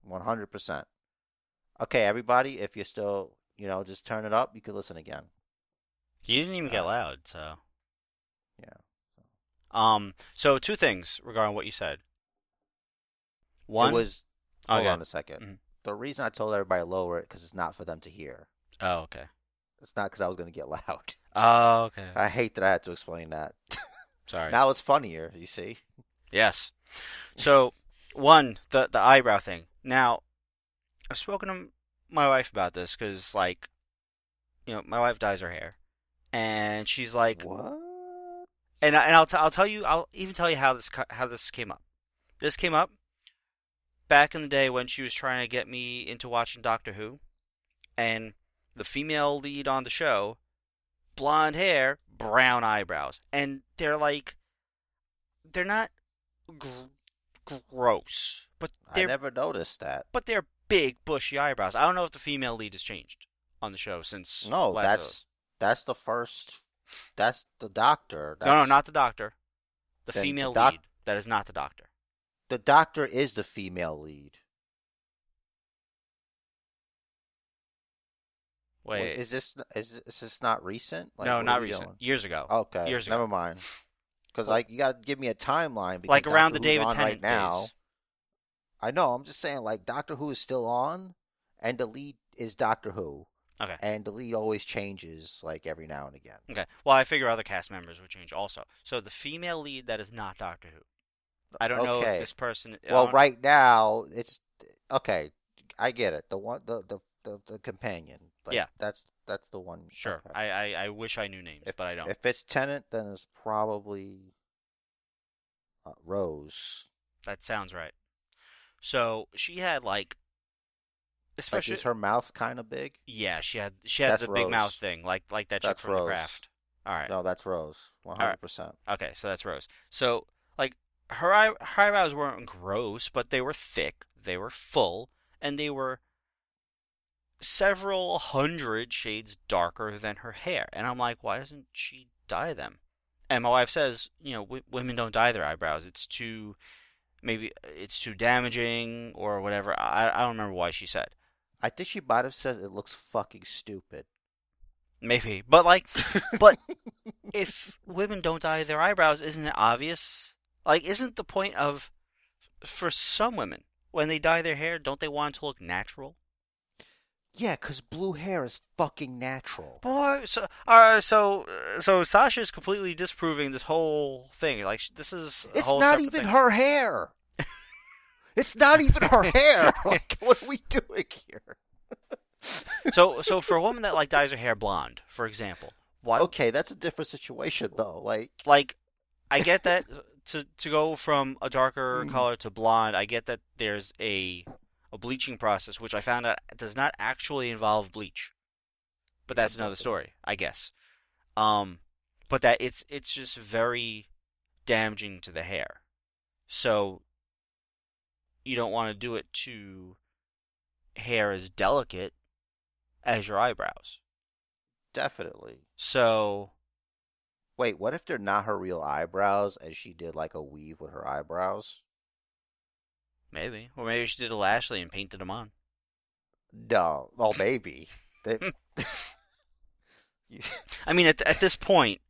one hundred percent. Okay, everybody, if you're still, you know, just turn it up. You can listen again. You didn't even get Uh, loud, so. Yeah. Um. So two things regarding what you said. One It was. Hold yeah. on a 2nd Mhm. The reason I told everybody lower it because it's not for them to hear. Oh, okay. It's not because I was going to get loud. Oh, okay. I hate that I had to explain that. Sorry. Now it's funnier. You see? Yes. So, one, the the eyebrow thing. Now, I've spoken to my wife about this because, like, you know, my wife dyes her hair, and she's like, What? and I, and I'll t- I'll tell you, I'll even tell you how this co- how this came up. This came up back in the day when she was trying to get me into watching Doctor Who, and the female lead on the show, blonde hair, brown eyebrows, and they're like, they're not gr- gross, but I never noticed that. but they're big bushy eyebrows. I don't know if the female lead has changed on the show since No, that's that's the first. That's the doctor. no, no, not the doctor. The Then the female doc- lead. That is not the doctor. The doctor. Is the female lead? Wait, Wait, is this is, is this not recent? Like, no, not recent. doing? Years ago. Okay, Years ago. never mind. Because like you got to give me a timeline. Because like around the Who's David Tennant right now. days. I know. I'm just saying, like Doctor Who is still on, and the lead is Doctor Who, Okay. and the lead always changes like every now and again. Okay. Well, I figure other cast members would change also. So the female lead that is not Doctor Who. I don't know if this person. Well, right now it's okay. I get it. The one, the the the, the companion. Like, Yeah. that's that's the one. Sure. okay. I, I I wish I knew names, If- but I don't. If it's Tennant, then it's probably uh, Rose. That sounds right. So she had like, Like, especially is her mouth kind of big? yeah, she had she had That's the big mouth thing, like like that chick That's from the Rose. craft. All right. No, that's Rose. One hundred percent. Okay, so that's Rose. So like her eye, her eyebrows weren't gross, but they were thick, they were full, and they were several hundred shades darker than her hair. And I'm like, why doesn't she dye them? And my wife says, you know, w- women don't dye their eyebrows. It's too maybe it's too damaging or whatever. I I don't remember why she said. I think she might have said it looks fucking stupid. Maybe, but like, but if women don't dye their eyebrows, isn't it obvious? Like, isn't the point of for some women when they dye their hair, don't they want it to look natural? Yeah, because blue hair is fucking natural. Boy, so uh, so so Sasha's completely disproving this whole thing. Like, this is It's not even thing. her hair. it's not even her hair. Like, what are we doing here? So so for a woman that like dyes her hair blonde, for example, why? Okay, that's a different situation though. Like, like I get that to to go from a darker Mm. color to blonde, I get that there's a a bleaching process which I found out does not actually involve bleach. But that's another story, I guess. Um but that it's it's just very damaging to the hair. So you don't want to do it to hair as delicate as your eyebrows. definitely. So Wait, what if they're not her real eyebrows and she did like a weave with her eyebrows? maybe, or maybe she did a Lashley and painted them on. No. Well, maybe. They- I mean, at at this point,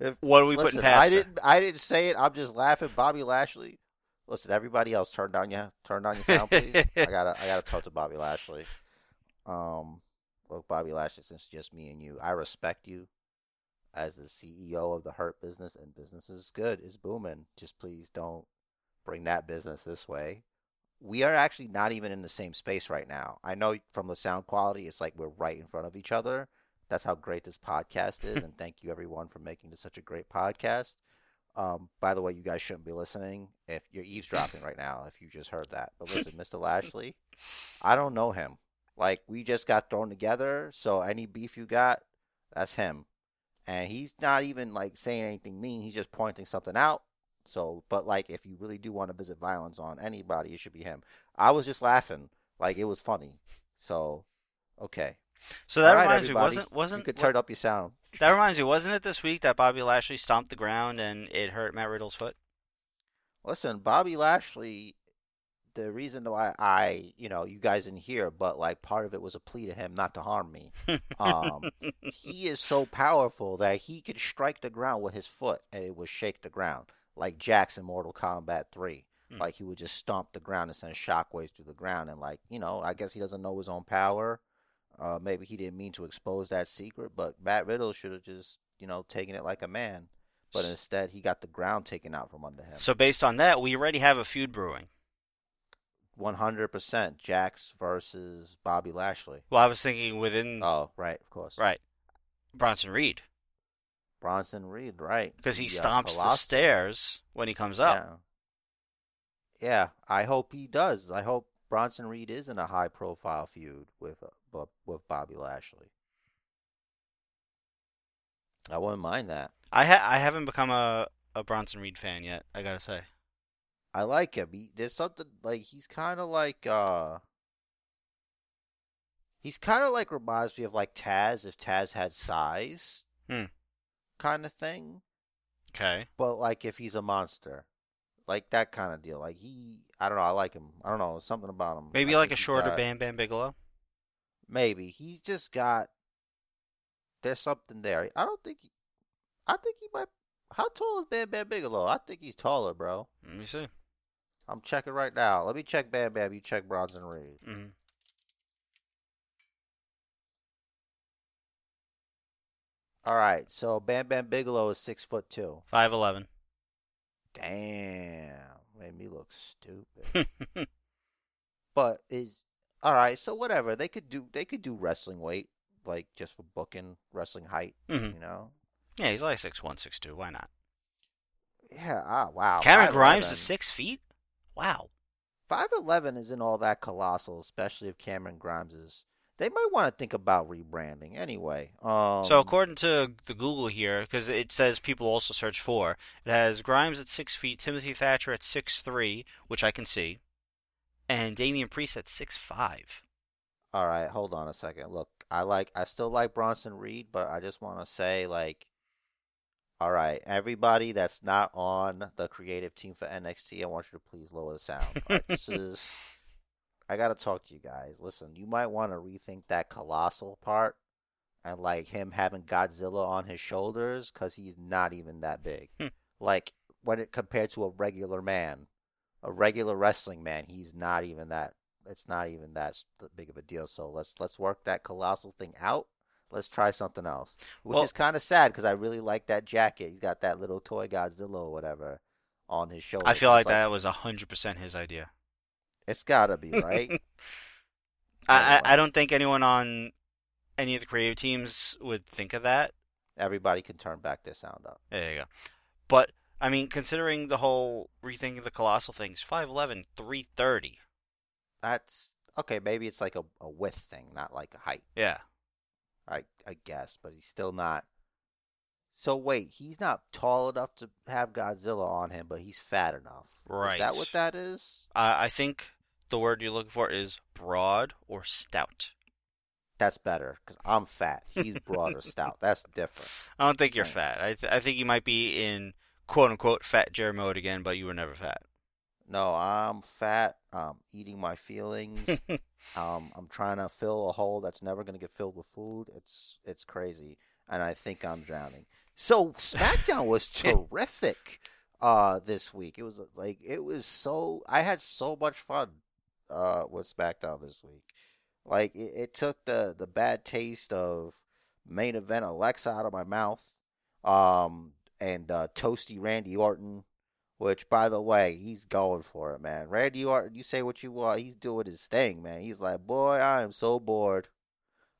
If- what are we Listen, putting past I didn't. I didn't say it. I'm just laughing. Bobby Lashley. Listen, everybody else, turn down your turn down your sound, please. I gotta I gotta talk to Bobby Lashley. Um, look, Bobby Lashley, since it's just me and you, I respect you as the CEO of the Hurt business, and business is good. is booming. Just please don't bring that business this way. We are actually not even in the same space right now. I know from the sound quality, it's like we're right in front of each other. That's how great this podcast is, and thank you everyone for making this such a great podcast. Um, by the way, you guys shouldn't be listening if you're eavesdropping right now. If you just heard that, but listen, Mr. Lashley, I don't know him. Like we just got thrown together, so any beef you got, that's him, and he's not even like saying anything mean. He's just pointing something out. So, but like if you really do want to visit violence on anybody, it should be him. I was just laughing, like it was funny. So, okay. So that All right, reminds me, wasn't wasn't you could turn up your sound? that reminds me, wasn't it this week that Bobby Lashley stomped the ground and it hurt Matt Riddle's foot? Listen, Bobby Lashley, the reason why I, you know, you guys in here, but like part of it was a plea to him not to harm me. Um, he is so powerful that he could strike the ground with his foot and it would shake the ground, like in Mortal Kombat 3. Hmm. Like he would just stomp the ground and send shockwaves through the ground. And like, you know, I guess he doesn't know his own power. Uh, maybe he didn't mean to expose that secret, but Matt Riddle should have just, you know, taken it like a man. But instead, he got the ground taken out from under him. so based on that, we already have a feud brewing. 100% Jax versus Bobby Lashley. Well, I was thinking within Oh, right, of course. right Bronson Reed Bronson Reed, right. because he The, uh, stomps the stairs when he comes up. Yeah. Yeah, I hope he does. I hope Bronson Reed is in a high profile feud with uh, with Bobby Lashley. I wouldn't mind that. I ha- I haven't become a a Bronson Reed fan yet. I gotta say. I like him. He, there's something like he's kind of like uh he's kind of like reminds me of like Taz if Taz had size. Hmm. Kind of thing. Okay. but like if he's a monster, like that kind of deal. Like he, I don't know. I like him. I don't know. Something about him. Maybe I like a shorter got- Bam Bam Bigelow. Maybe he's just got. There's something there. I don't think. He, I think he might. How tall is Bam Bam Bigelow? I think he's taller, bro. Let me see. I'm checking right now. Let me check Bam Bam. You check Bronson Reed. hmm All right. So Bam Bam Bigelow is six foot two. Five eleven. Damn, made me look stupid. but is all right. So whatever they could do, they could do wrestling weight. like just for booking wrestling height. Mhm. You know. Yeah, he's like six one, six two. Why not? Yeah. Ah. Wow. Cameron Grimes is six feet. Wow. Five eleven isn't all that colossal, especially if Cameron Grimes is. They might want to think about rebranding anyway. Um, so according to the Google here, because it says people also search for, it has Grimes at six feet, Timothy Thatcher at six three, which I can see, and Damian Priest at six five. all right, hold on a second. Look, I like, I still like Bronson Reed, but I just want to say, like, all right, everybody that's not on the creative team for NXT, I want you to please lower the sound. Right, this is, I gotta talk to you guys. Listen, you might want to rethink that colossal part. And like him having Godzilla on his shoulders, because he's not even that big. Hmm. like when it compared to a regular man, a regular wrestling man, he's not even that. It's not even that big of a deal. So let's let's work that colossal thing out. Let's try something else, which Well- is kind of sad because I really like that jacket. He's got that little toy Godzilla or whatever on his shoulder. I feel It's like that was hundred percent his idea. It's gotta be right. I, I I don't think anyone on any of the creative teams would think of that. Everybody can turn back their sound up. There you go. But I mean, considering the whole rethinking the colossal things, 5'11", 330. That's okay. Maybe it's like a, a width thing, not like a height. Yeah. I I guess, but he's still not. So wait, he's not tall enough to have Godzilla on him, but he's fat enough. Is Right. that what that is? I I think the word you're looking for is broad or stout. That's better because I'm fat. He's broad or stout. That's different. I don't think you're Right. fat. I th- I think you might be in quote unquote fat Jerry mode again, but you were never fat. No, I'm fat. I'm eating my feelings. um, I'm trying to fill a hole that's never going to get filled with food. It's it's crazy, and I think I'm drowning. So SmackDown was terrific uh, this week. It was like it was so. I had so much fun uh, with SmackDown this week. Like it, it took the the bad taste of main event Alexa out of my mouth. Um, and uh, toasty Randy Orton. Which, by the way, he's going for it, man. Randy Orton, you say what you want, he's doing his thing, man. He's like, boy, I am so bored.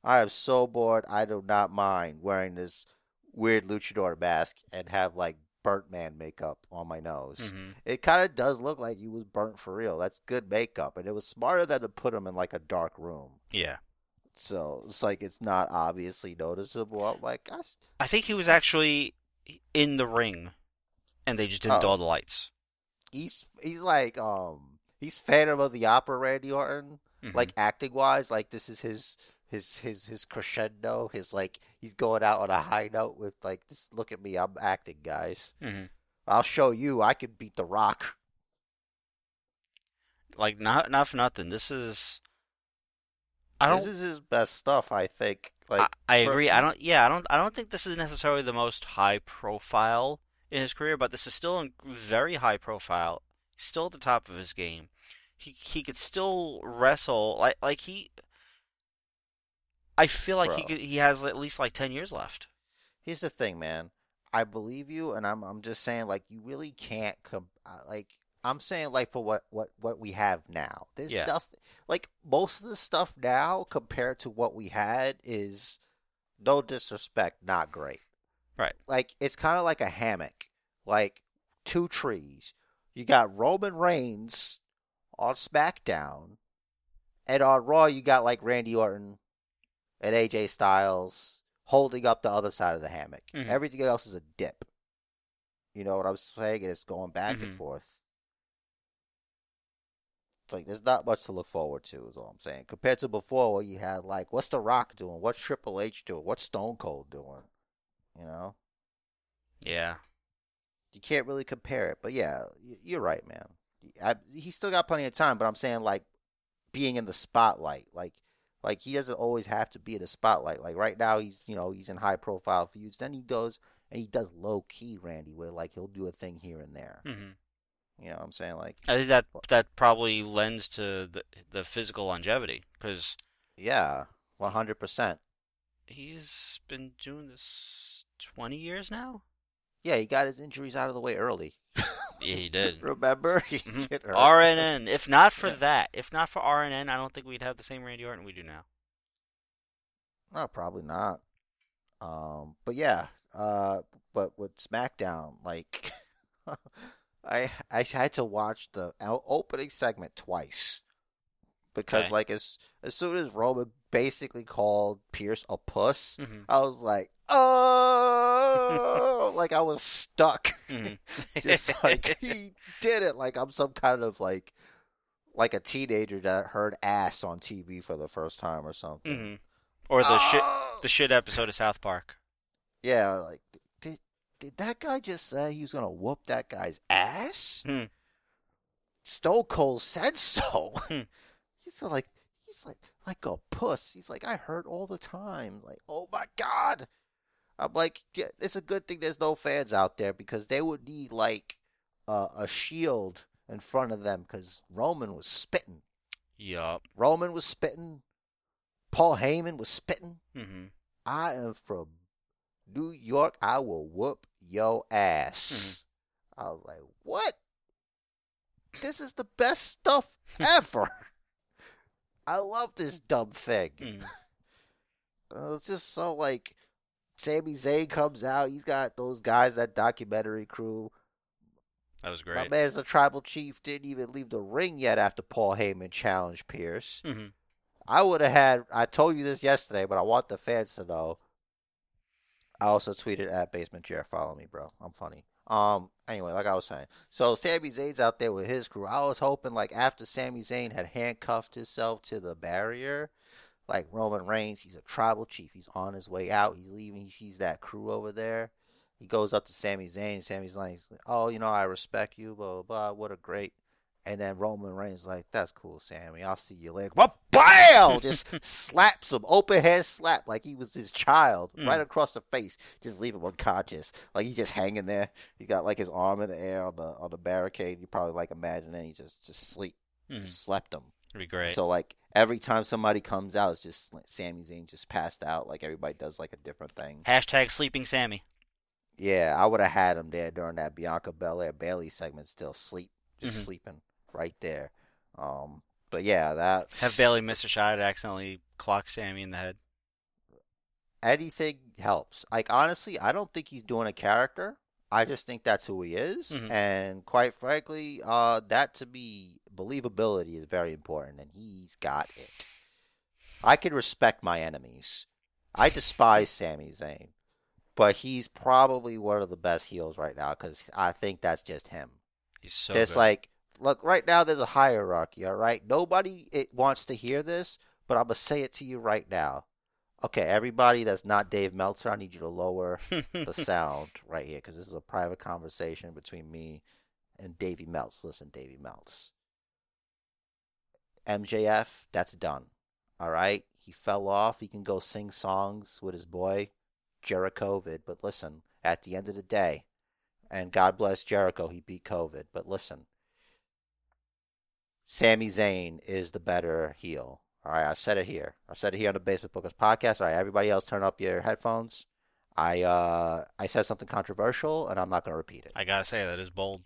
I am so bored. I do not mind wearing this weird luchador mask and have like burnt man makeup on my nose. Mhm. It kind of does look like he was burnt for real. That's good makeup, and it was smarter than to put him in like a dark room. Yeah. So it's like it's not obviously noticeable. I'm like, I, I think he was actually in the ring, and they just didn't do Oh. all the lights. he's he's like um he's Phantom of the Opera Randy Orton. Mhm. like acting wise like this is his his his his crescendo his like he's going out on a high note with like this look at me i'm acting guys Mhm. i'll show you i can beat the rock like not not for nothing. This is. I don't. this is his best stuff i think like I, I for- agree. I don't. Yeah, I don't. I don't think this is necessarily the most high profile in his career, but this is still in- very high profile. Still at the top of his game. He he could still wrestle like like he. I feel like he could, he has at least like ten years left. here's the thing man i believe you and i'm i'm just saying like you really can't com- uh, like i'm saying like for what what what we have now there's Yeah. nothing like most of the stuff now compared to what we had is no disrespect not great Right. like it's kind of like a hammock, like two trees. You got Roman Reigns on SmackDown, and on Raw you got like Randy Orton and AJ Styles holding up the other side of the hammock. Mhm. Everything else is a dip. You know what I'm saying? It's going back and Mhm. forth. Like there's not much to look forward to, is all I'm saying. Compared to before, where you had like, what's The Rock doing? What's Triple H doing? What's Stone Cold doing? You know. Yeah. you can't really compare it. But yeah, you're right, man. I, he's still got plenty of time, but I'm saying like being in the spotlight, like like he doesn't always have to be in the spotlight. Like right now, he's you know he's in high profile feuds. Then he goes and he does low key Randy, where like he'll do a thing here and there. hmm You know what I'm saying? Like I think that that probably lends to the the physical longevity because yeah, 100. percent he's been doing this twenty years now. Yeah, he got his injuries out of the way early. Yeah, he did. Remember? He Mhm. RNN. If not for Yeah. that, if not for RNN, I don't think we'd have the same Randy Orton we do now. No, probably not. Um, but yeah, uh, but with SmackDown, like, I I had to watch the opening segment twice because, Okay. like, as as soon as Roman basically called Pierce a puss, hmm I was like, oh, like I was stuck. hmm Just like he did it, like I'm some kind of like like a teenager that heard ass on TV for the first time or something. hmm Or the shit Oh! the shit episode of South Park. Yeah, like did did that guy just say he was gonna whoop that guy's ass? Hmm. Stone Cold said so. Hmm. he's like he's like like a puss. He's like I heard all the time. Like oh my god. I'm like yeah, it's a good thing there's no fans out there because they would need like uh, a shield in front of them because Roman was spitting. Yup. Roman was spitting. Paul Heyman was spitting. hmm I am from New York. I will whoop your ass. I was like, what? This is the best stuff ever. I love this dumb thing. It's just so like, Sami Zayn comes out. He's got those guys, that documentary crew. That was great. My man's the tribal chief. Didn't even leave the ring yet after Paul Heyman challenged Pierce. hmm I would have had. I told you this yesterday, but I want the fans to know. I also tweeted at Basement Chair. Follow me, bro. I'm funny. Um. Anyway, like I was saying, so Sami Zayn's out there with his crew. I was hoping, like, after Sami Zayn had handcuffed himself to the barrier, like Roman Reigns, he's a tribal chief. He's on his way out. He's leaving. He sees that crew over there. He goes up to Sami Zayn. Sami's like, "Oh, you know, I respect you. Blah blah blah. What a great." And then Roman Reigns like, "That's cool, Sami. I'll see you later." What? Bam! Just slaps him, open hand slap, like he was his child, Mm. right across the face. Just leave him unconscious, like he's just hanging there. He got like his arm in the air on the on the barricade. You probably like imagine that he just just sleep, just slept him. It'd be great. So like every time somebody comes out, it's just like Sami Zayn just passed out. Like everybody does like a different thing. Hashtag sleeping Sami. Yeah, I would have had him there during that Bianca Belair Bayley segment, still sleep, just Mhm. sleeping right there. Um, but yeah, that Have Bayley miss a shot and accidentally clock Sami in the head. anything helps. Like honestly, I don't think he's doing a character. I just think that's who he is, Mhm. and quite frankly, uh, that to me, believability is very important, and he's got it. I can respect my enemies. I despise Sami Zayn, but he's probably one of the best heels right now because I think that's just him. He's so It's like look right now there's a hierarchy all right nobody it wants to hear this but i'm gonna say it to you right now okay everybody that's not dave meltzer i need you to lower the sound right here because this is a private conversation between me and davey meltz listen davey meltz mjf that's done all right he fell off he can go sing songs with his boy jericho but listen at the end of the day and God bless Jericho, he beat COVID. But listen, Sami Zayn is the better heel. All right, I've said it here. I said it here on the Basement Bookers podcast. All right, everybody else, turn up your headphones. I uh, I said something controversial, and I'm not going to repeat it. I gotta say that is bold.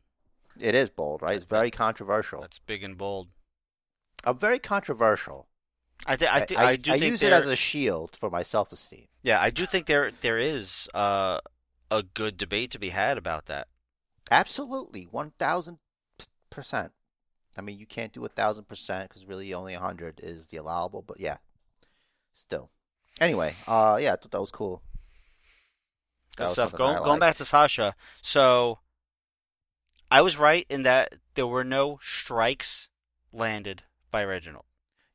It is bold, right? It's very controversial. That's big and bold. I'm very controversial. I think I, thi- I, do think use it as a shield for my self-esteem. yeah. I do think there there is uh, a good debate to be had about that. Absolutely, one thousand percent. I mean, you can't do a thousand percent because really only a hundred is the allowable. But yeah, still. Anyway, uh, yeah, I thought that was cool. That Good was stuff. Going I going back to Sasha, so I was right in that there were no strikes landed by Reginald.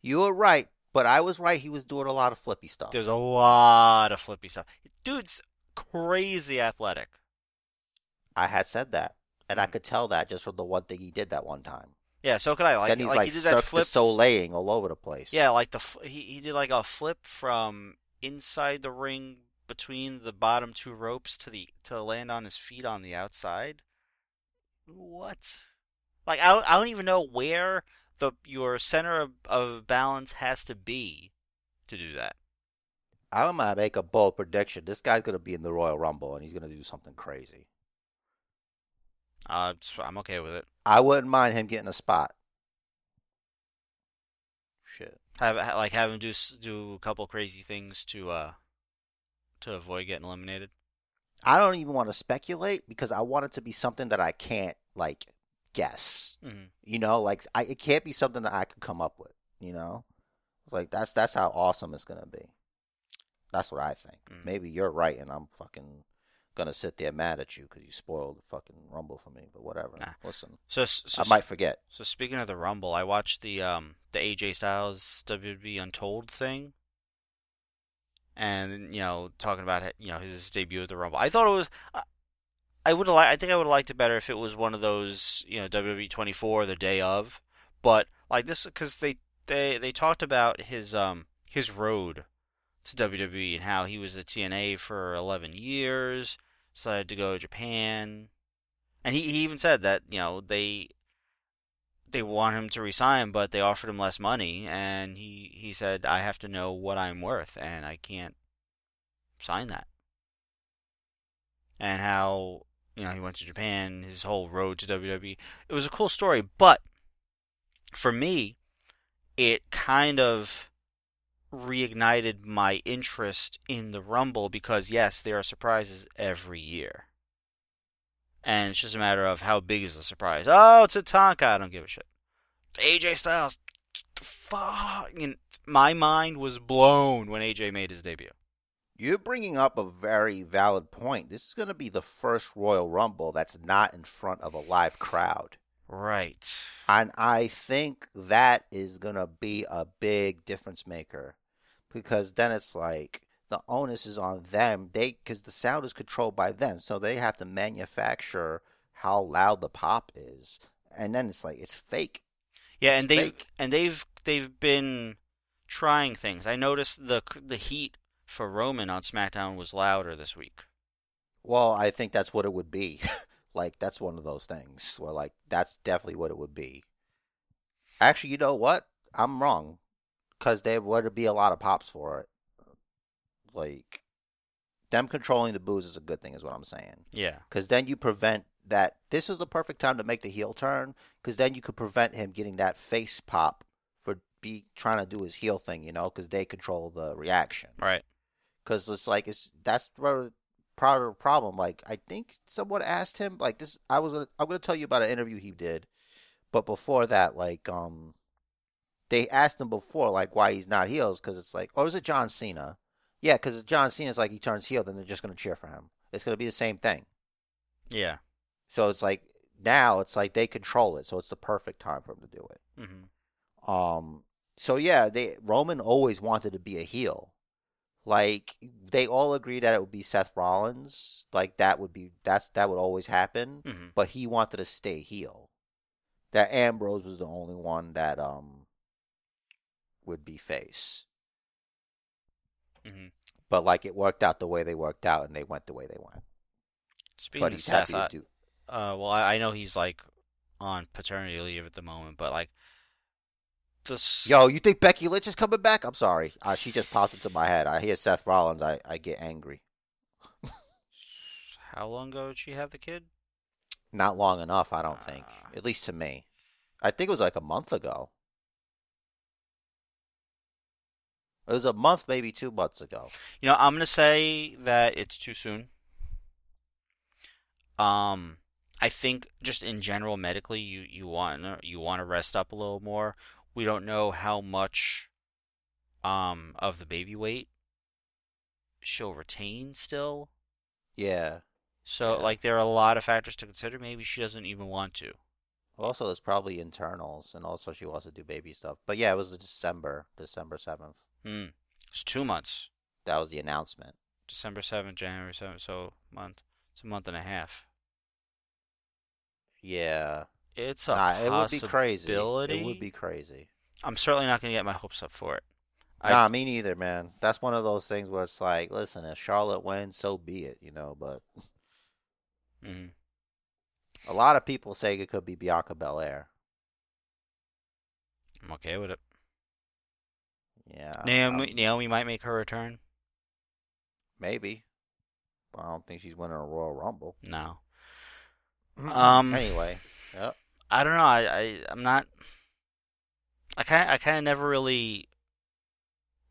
You were right, but I was right. He was doing a lot of flippy stuff. There's a lot of flippy stuff. Dude's crazy athletic. I had said that, and I Mm. could tell that just from the one thing he did that one time. Yeah, so could I. Like, then he's like, like, he did that flip. Soleil all over the place. Yeah, like the he he did like a flip from inside the ring between the bottom two ropes to the to land on his feet on the outside. What? Like I don't, I don't even know where the your center of, of balance has to be to do that. I'm gonna make a bold prediction. This guy's gonna be in the Royal Rumble, and he's gonna do something crazy. Uh, I'm okay with it. I wouldn't mind him getting a spot. shit. Have like have him do do a couple crazy things to uh to avoid getting eliminated. I don't even want to speculate because I want it to be something that I can't like guess. hmm You know, like I it can't be something that I could come up with. You know, like that's that's how awesome it's gonna be. That's what I think. Mm. Maybe you're right, and I'm fucking gonna sit there mad at you because you spoiled the fucking rumble for me. But whatever. Nah. Listen, So, so I might forget. So speaking of the Rumble, I watched the um the AJ Styles WWE Untold thing, and you know talking about you know his debut at the Rumble. I thought it was. I, would like. I think I would have liked it better if it was one of those you know WWE 24 the day of, but like this because they they they talked about his um his road to WWE and how he was at TNA for 11 years, decided to go to Japan, and he, he even said that you know they they want him to resign, but they offered him less money, and he he said I have to know what I'm worth, and I can't sign that. And how you know he went to Japan, his whole road to WWE. It was a cool story, but for me, it kind of reignited my interest in the Rumble because yes, there are surprises every year. And it's just a matter of how big is the surprise. Oh, it's a Tonka. I don't give a shit. AJ Styles. Fuck. My mind was blown when AJ made his debut. You're bringing up a very valid point. This is going to be the first Royal Rumble that's not in front of a live crowd. Right. And I think that is going to be a big difference maker because then it's like the onus is on them. They because the sound is controlled by them, so they have to manufacture how loud the pop is, and then it's like it's fake. Yeah, It's and they and they've they've been trying things. I noticed the the heat for Roman on SmackDown was louder this week. Well, I think that's what it would be. like that's one of those things. Well, like that's definitely what it would be. Actually, you know what? I'm wrong because there would be a lot of pops for it. Like them controlling the booze is a good thing, is what I'm saying. Yeah. Because then you prevent that. This is the perfect time to make the heel turn. Because then you could prevent him getting that face pop for be trying to do his heel thing. You know, because they control the reaction Right. Because it's like it's that's part of the problem. Like I think someone asked him like this. I was gonna, I'm gonna tell you about an interview he did, but before that, like um, they asked him before like why he's not heels because it's like or was it John Cena? Yeah, because John Cena's like he turns heel, then they're just gonna cheer for him. It's gonna be the same thing. Yeah. So it's like now it's like they control it, so it's the perfect time for him to do it. hmm Um. So yeah, they Roman always wanted to be a heel. Like they all agree that it would be Seth Rollins. Like that would be that's that would always happen. hmm But he wanted to stay heel. That Ambrose was the only one that um would be face. hmm But like it worked out the way they worked out, and they went the way they went. Speaking but of he's Seth, happy to do. uh, well, I, I know he's like on paternity leave at the moment, but like, this. Yo, you think Becky Lynch is coming back? I'm sorry, uh, she just popped into my head. I hear Seth Rollins, I I get angry. How long ago did she have the kid? Not long enough, I don't think. Ah. At least to me. I think it was like a month ago. It was a month, maybe two months ago. You know, I'm gonna say that it's too soon. Um, I think just in general, medically, you you want you want to rest up a little more. We don't know how much, um, of the baby weight she'll retain still. Yeah. So, Yeah. like, there are a lot of factors to consider. Maybe she doesn't even want to. Also, there's probably internals, and also she wants to do baby stuff. But yeah, it was December, December 7th. Hmm. It's two months. That was the announcement. December seventh, January seventh. So month. It's a month and a half. Yeah. It's a Nah, it would be crazy. possibility. It would be crazy. I'm certainly not going to get my hopes up for it. I- Nah, me neither, man. That's one of those things where it's like, listen, if Charlotte wins, so be it, you know. But Mhm. a lot of people say it could be Bianca Belair. I'm okay with it. Yeah. Naomi, Naomi might make her return. maybe. But I don't think she's winning a Royal Rumble. No, Um, anyway, yep. I don't know. I, I I'm not. I kind I kind of never really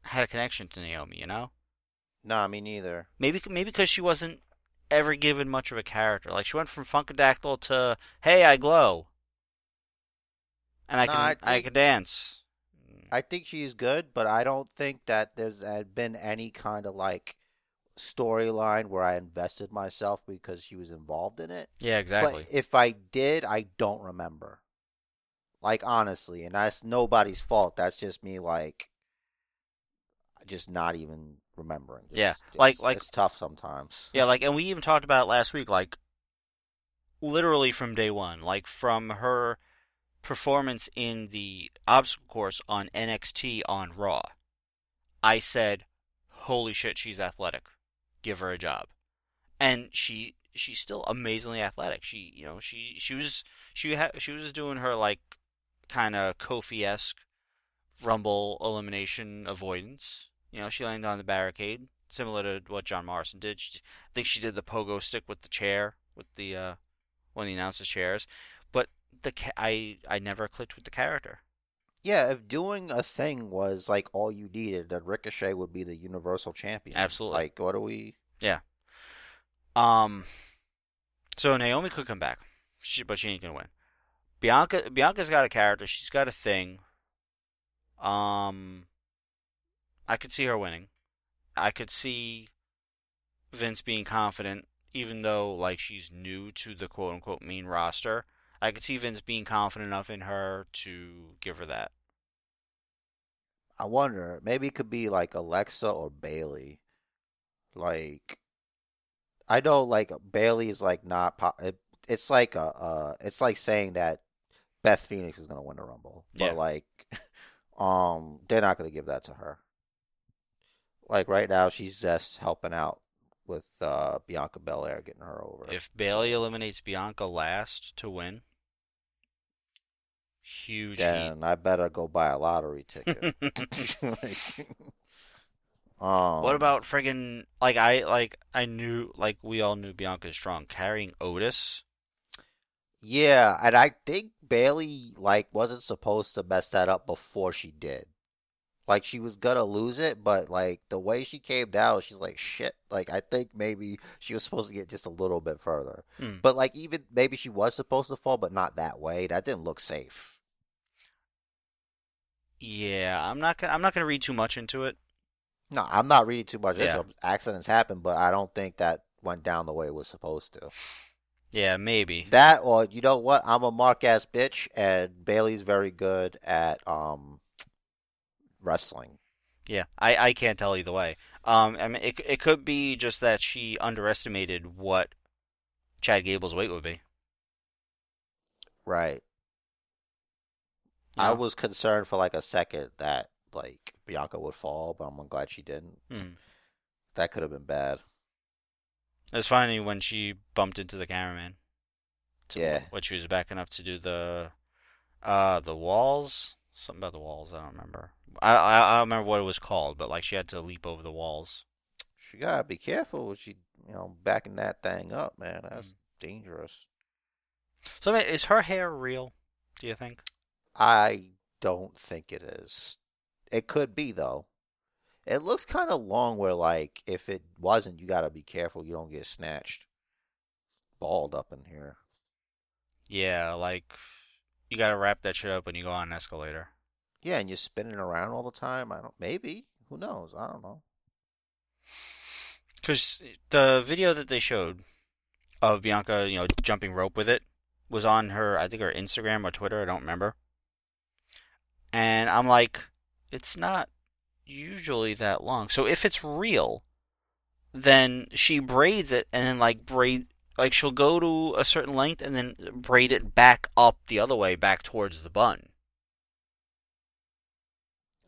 had a connection to Naomi, you know. Nah, me neither. Maybe maybe because she wasn't ever given much of a character. Like she went from Funkadactyl to Hey, I glow, and I No, can I I, think- can dance. I think she's good, but I don't think that there's been any kind of like storyline where I invested myself because she was involved in it. Yeah, exactly. But if I did, I don't remember. Like honestly, and that's nobody's fault. That's just me like just not even remembering. Just- Yeah, like- it's- like- it's tough sometimes. Yeah, like, and we even talked about it last week, like, literally from day one, like, from her performance in the obstacle course on NXT on Raw. I said, holy shit, she's athletic. Give her a job. And she, she's still amazingly athletic. She, you know, she, she was, she ha- she was doing her, like, kind of Kofi-esque Rumble elimination avoidance. You know, she landed on the barricade, similar to what John Morrison did. She, I think she did the pogo stick with the chair, with the uh, one of the announcers' chairs. But the ca- I I never clicked with the character. Yeah, if doing a thing was like all you needed, then Ricochet would be the Universal Champion. Absolutely. Like, what do we? Yeah. Um, so Naomi could come back, she, but she ain't gonna win. Bianca Bianca's got a character. She's got a thing. Um, I could see her winning. I could see Vince being confident, even though like she's new to the quote unquote main roster. I could see Vince being confident enough in her to give her that. I wonder. Maybe it could be like Alexa or Bayley. Like, I know like Bayley is like not. Po- it, it's like a. Uh, it's like saying that Beth Phoenix is gonna win the Rumble, but Yeah. like, um, they're not gonna give that to her. Like right now, she's just helping out with uh Bianca Belair, getting her over. If Bayley eliminates Bianca last to win, huge heat. then I better go buy a lottery ticket. Like, um, What about friggin' like I like I knew like we all knew Bianca's strong carrying Otis. Yeah, and I think Bayley like wasn't supposed to mess that up before she did. Like she was gonna lose it, but like the way she came down, she's like shit. Like I think maybe she was supposed to get just a little bit further. Hmm. But like even maybe she was supposed to fall, but not that way. That didn't look safe. Yeah, I'm not gonna I'm not gonna read too much into it. No, I'm not reading too much. Yeah. Accidents happen, but I don't think that went down the way it was supposed to. Yeah, maybe. That or you know what? I'm a mark ass bitch, and Bayley's very good at um wrestling. Yeah, I I can't tell either way. Um, I mean it it could be just that she underestimated what Chad Gable's weight would be. Right. I was concerned for like a second that like Bianca would fall, but I'm glad she didn't. Mhm. That could have been bad. It was funny when she bumped into the cameraman. Yeah. When she was backing up to do the, uh, the walls. Something about the walls. I don't remember. I, I I don't remember what it was called, but like she had to leap over the walls. She gotta be careful when she, you know, backing that thing up, man. That's Mm. dangerous. So is her hair real? Do you think? I don't think it is. It could be though. It looks kind of long. Where like if it wasn't, you gotta be careful you don't get snatched. balled up in here. Yeah, like you gotta wrap that shit up when you go on an escalator. Yeah, and you're spinning around all the time. I don't. Maybe. Who knows? I don't know. Because the video that they showed of Bianca, you know, jumping rope with it was on her, I think her Instagram or Twitter, I don't remember. And I'm like, it's not usually that long. So if it's real, then she braids it and then like braid, like she'll go to a certain length and then braid it back up the other way, back towards the bun.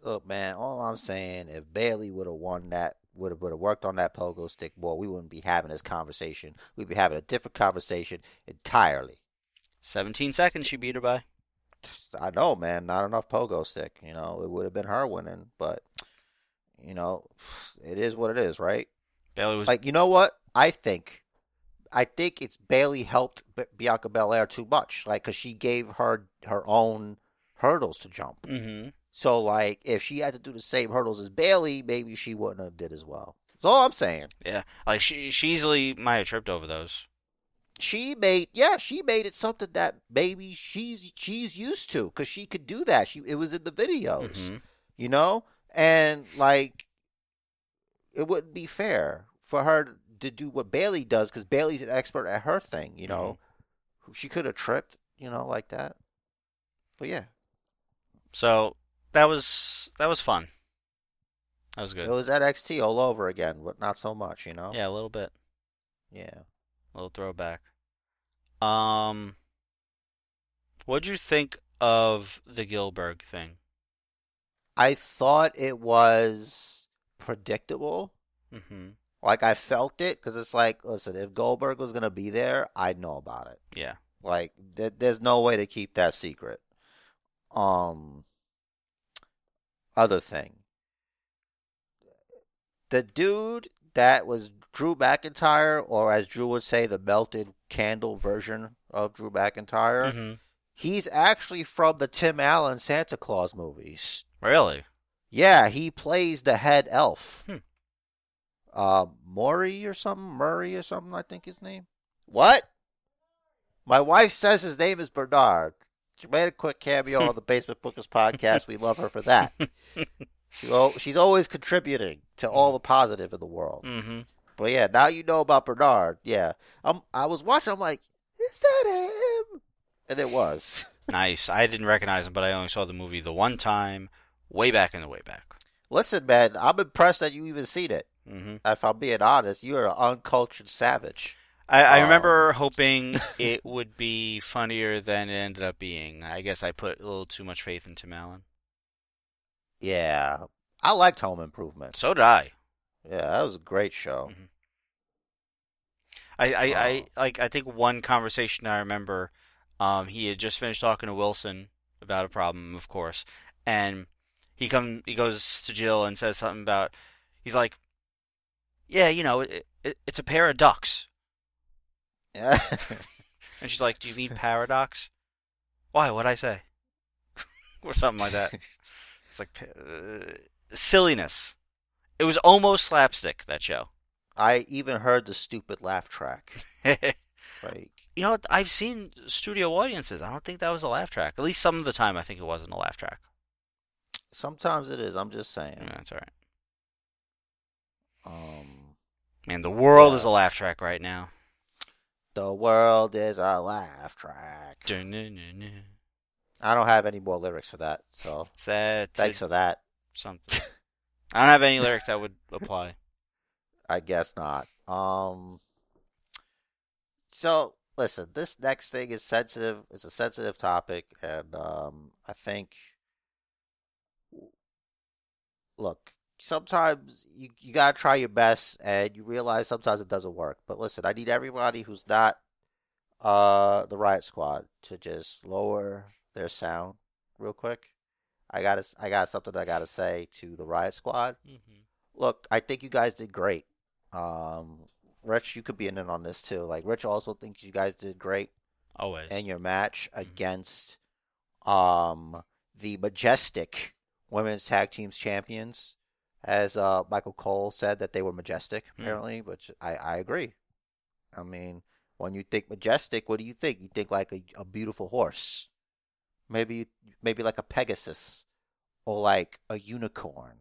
Look, man. All I'm saying, if Bayley would have won that, would have would have worked on that pogo stick, boy, we wouldn't be having this conversation. We'd be having a different conversation entirely. 17 seconds she beat her by. I know, man. Not enough pogo stick. You know, it would have been her winning, but you know, it is what it is, right? Bayley was Like, you know what? I think, I think it's Bayley helped B- Bianca Belair too much, like, cause she gave her her own hurdles to jump. Mm-hmm. So like if she had to do the same hurdles as Bayley, maybe she wouldn't have did as well. That's all I'm saying. Yeah, like she she easily might have tripped over those. She made yeah, she made it something that maybe she's she's used to because she could do that. She it was in the videos, Mhm. you know, and like it wouldn't be fair for her to do what Bayley does because Bayley's an expert at her thing, you know. She could have tripped, you know, like that. But yeah, So that was that was fun. That was good. it was NXT all over again, but not so much, you know. Yeah, a little bit, Yeah. Little throwback. Um, what'd you think of the Gilbert thing? I thought it was predictable. Mm-hmm. Like I felt it because it's like, listen, if Goldberg was gonna be there, I'd know about it. Yeah. Like, th- there's no way to keep that secret. Um, other thing, the dude that was Drew McIntyre, or as Drew would say, the melted candle version of Drew McIntyre, Mm-hmm. he's actually from the Tim Allen Santa Claus movies. Really? Yeah, he plays the head elf. Hmm. Uh, Maury or something, Murray or something. I think his name. What? My wife says his name is Bernard. She made a quick cameo on the Basement Bookers podcast. We love her for that. She, she's always contributing to all the positive in the world. Mm-hmm. But yeah, now you know about Bernard. Yeah, um, I was watching. I'm like, is that him? And it was. Nice. I didn't recognize him, but I only saw the movie the one time, way back in the way back. Listen, man, I'm impressed that you even seen it. Mm-hmm. If I'm being honest, you're an uncultured savage. I, I Um, remember hoping it would be funnier than it ended up being. I guess I put a little too much faith in Tim Allen. Yeah, I liked Home Improvement. So did I. Yeah, that was a great show. I, I, I Oh. like. I think one conversation I remember, um, he had just finished talking to Wilson about a problem, of course, and he come he goes to Jill and says something about. He's like, "Yeah, you know, it, it, it's a pair of ducks," Yeah. and she's like, "Do you mean paradox?" Why? What'd I say? or something like that. It's like uh, silliness. It was almost slapstick that show. I even heard the stupid laugh track. Like, You know what? I've seen studio audiences. I don't think that was a laugh track. At least some of the time, I think it wasn't a laugh track. sometimes it is. I'm just saying. Yeah, that's all right. Um, Man, the world Yeah. is a laugh track right now. the world is a laugh track. Dun-dun-dun-dun. I don't have any more lyrics for that, so Sad. thanks for that. something. I don't have any lyrics that would apply. I guess not. Um. So listen, this next thing is sensitive. It's a sensitive topic, and um, I think. Look, sometimes you you gotta try your best, and you realize sometimes it doesn't work. But listen, I need everybody who's not uh the Riot Squad to just lower their sound real quick. I gotta I got something I gotta say to the Riot Squad Mm-hmm. look, I think you guys did great. Um, Rich, you could be in it on this too. Like Rich also thinks you guys did great Always. in your match Mhm. against um the majestic women's tag teams champions. As uh, Michael Cole said that they were majestic, Hmm. apparently, which I, I agree. I mean, when you think majestic, what do you think? You think like a, a beautiful horse, maybe maybe like a Pegasus, or like a unicorn.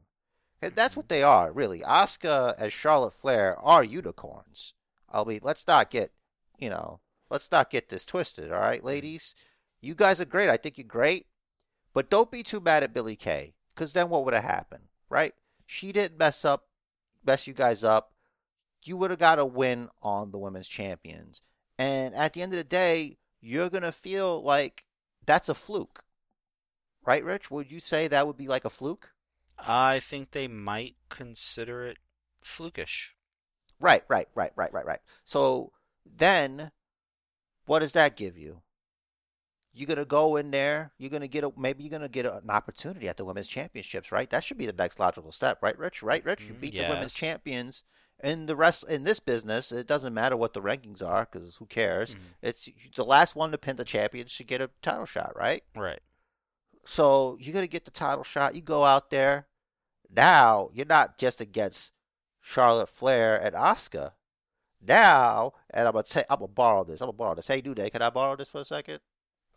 And that's mm-hmm. what they are, really. Asuka as Charlotte Flair are unicorns. I mean, let's not get, you know, let's not get this twisted, all right, mm-hmm. ladies? You guys are great. I think you're great. But don't be too mad at Billie Kay, because then what would have happened, right? She didn't mess up, mess you guys up. You would have got a win on the women's champions. And at the end of the day, you're going to feel like that's a fluke. Right, Rich? Would you say that would be like a fluke? I think they might consider it flukish. Right, right, right, right, right, right. So then, what does that give you? You're gonna go in there. You're gonna get a maybe you're gonna get an opportunity at the women's championships, right? That should be the next logical step, right, Rich? Right, Rich? You Mm, beat the women's champions. In the rest in this business, it doesn't matter what the rankings are because who cares? Mhm. It's the last one to pin the champion should get a title shot, right? Right. So you're gonna get the title shot. You go out there. Now you're not just against Charlotte Flair and Asuka. Now, and I'm gonna take, I'm gonna borrow this. I'm gonna borrow this. Hey, New Day, can I borrow this for a second?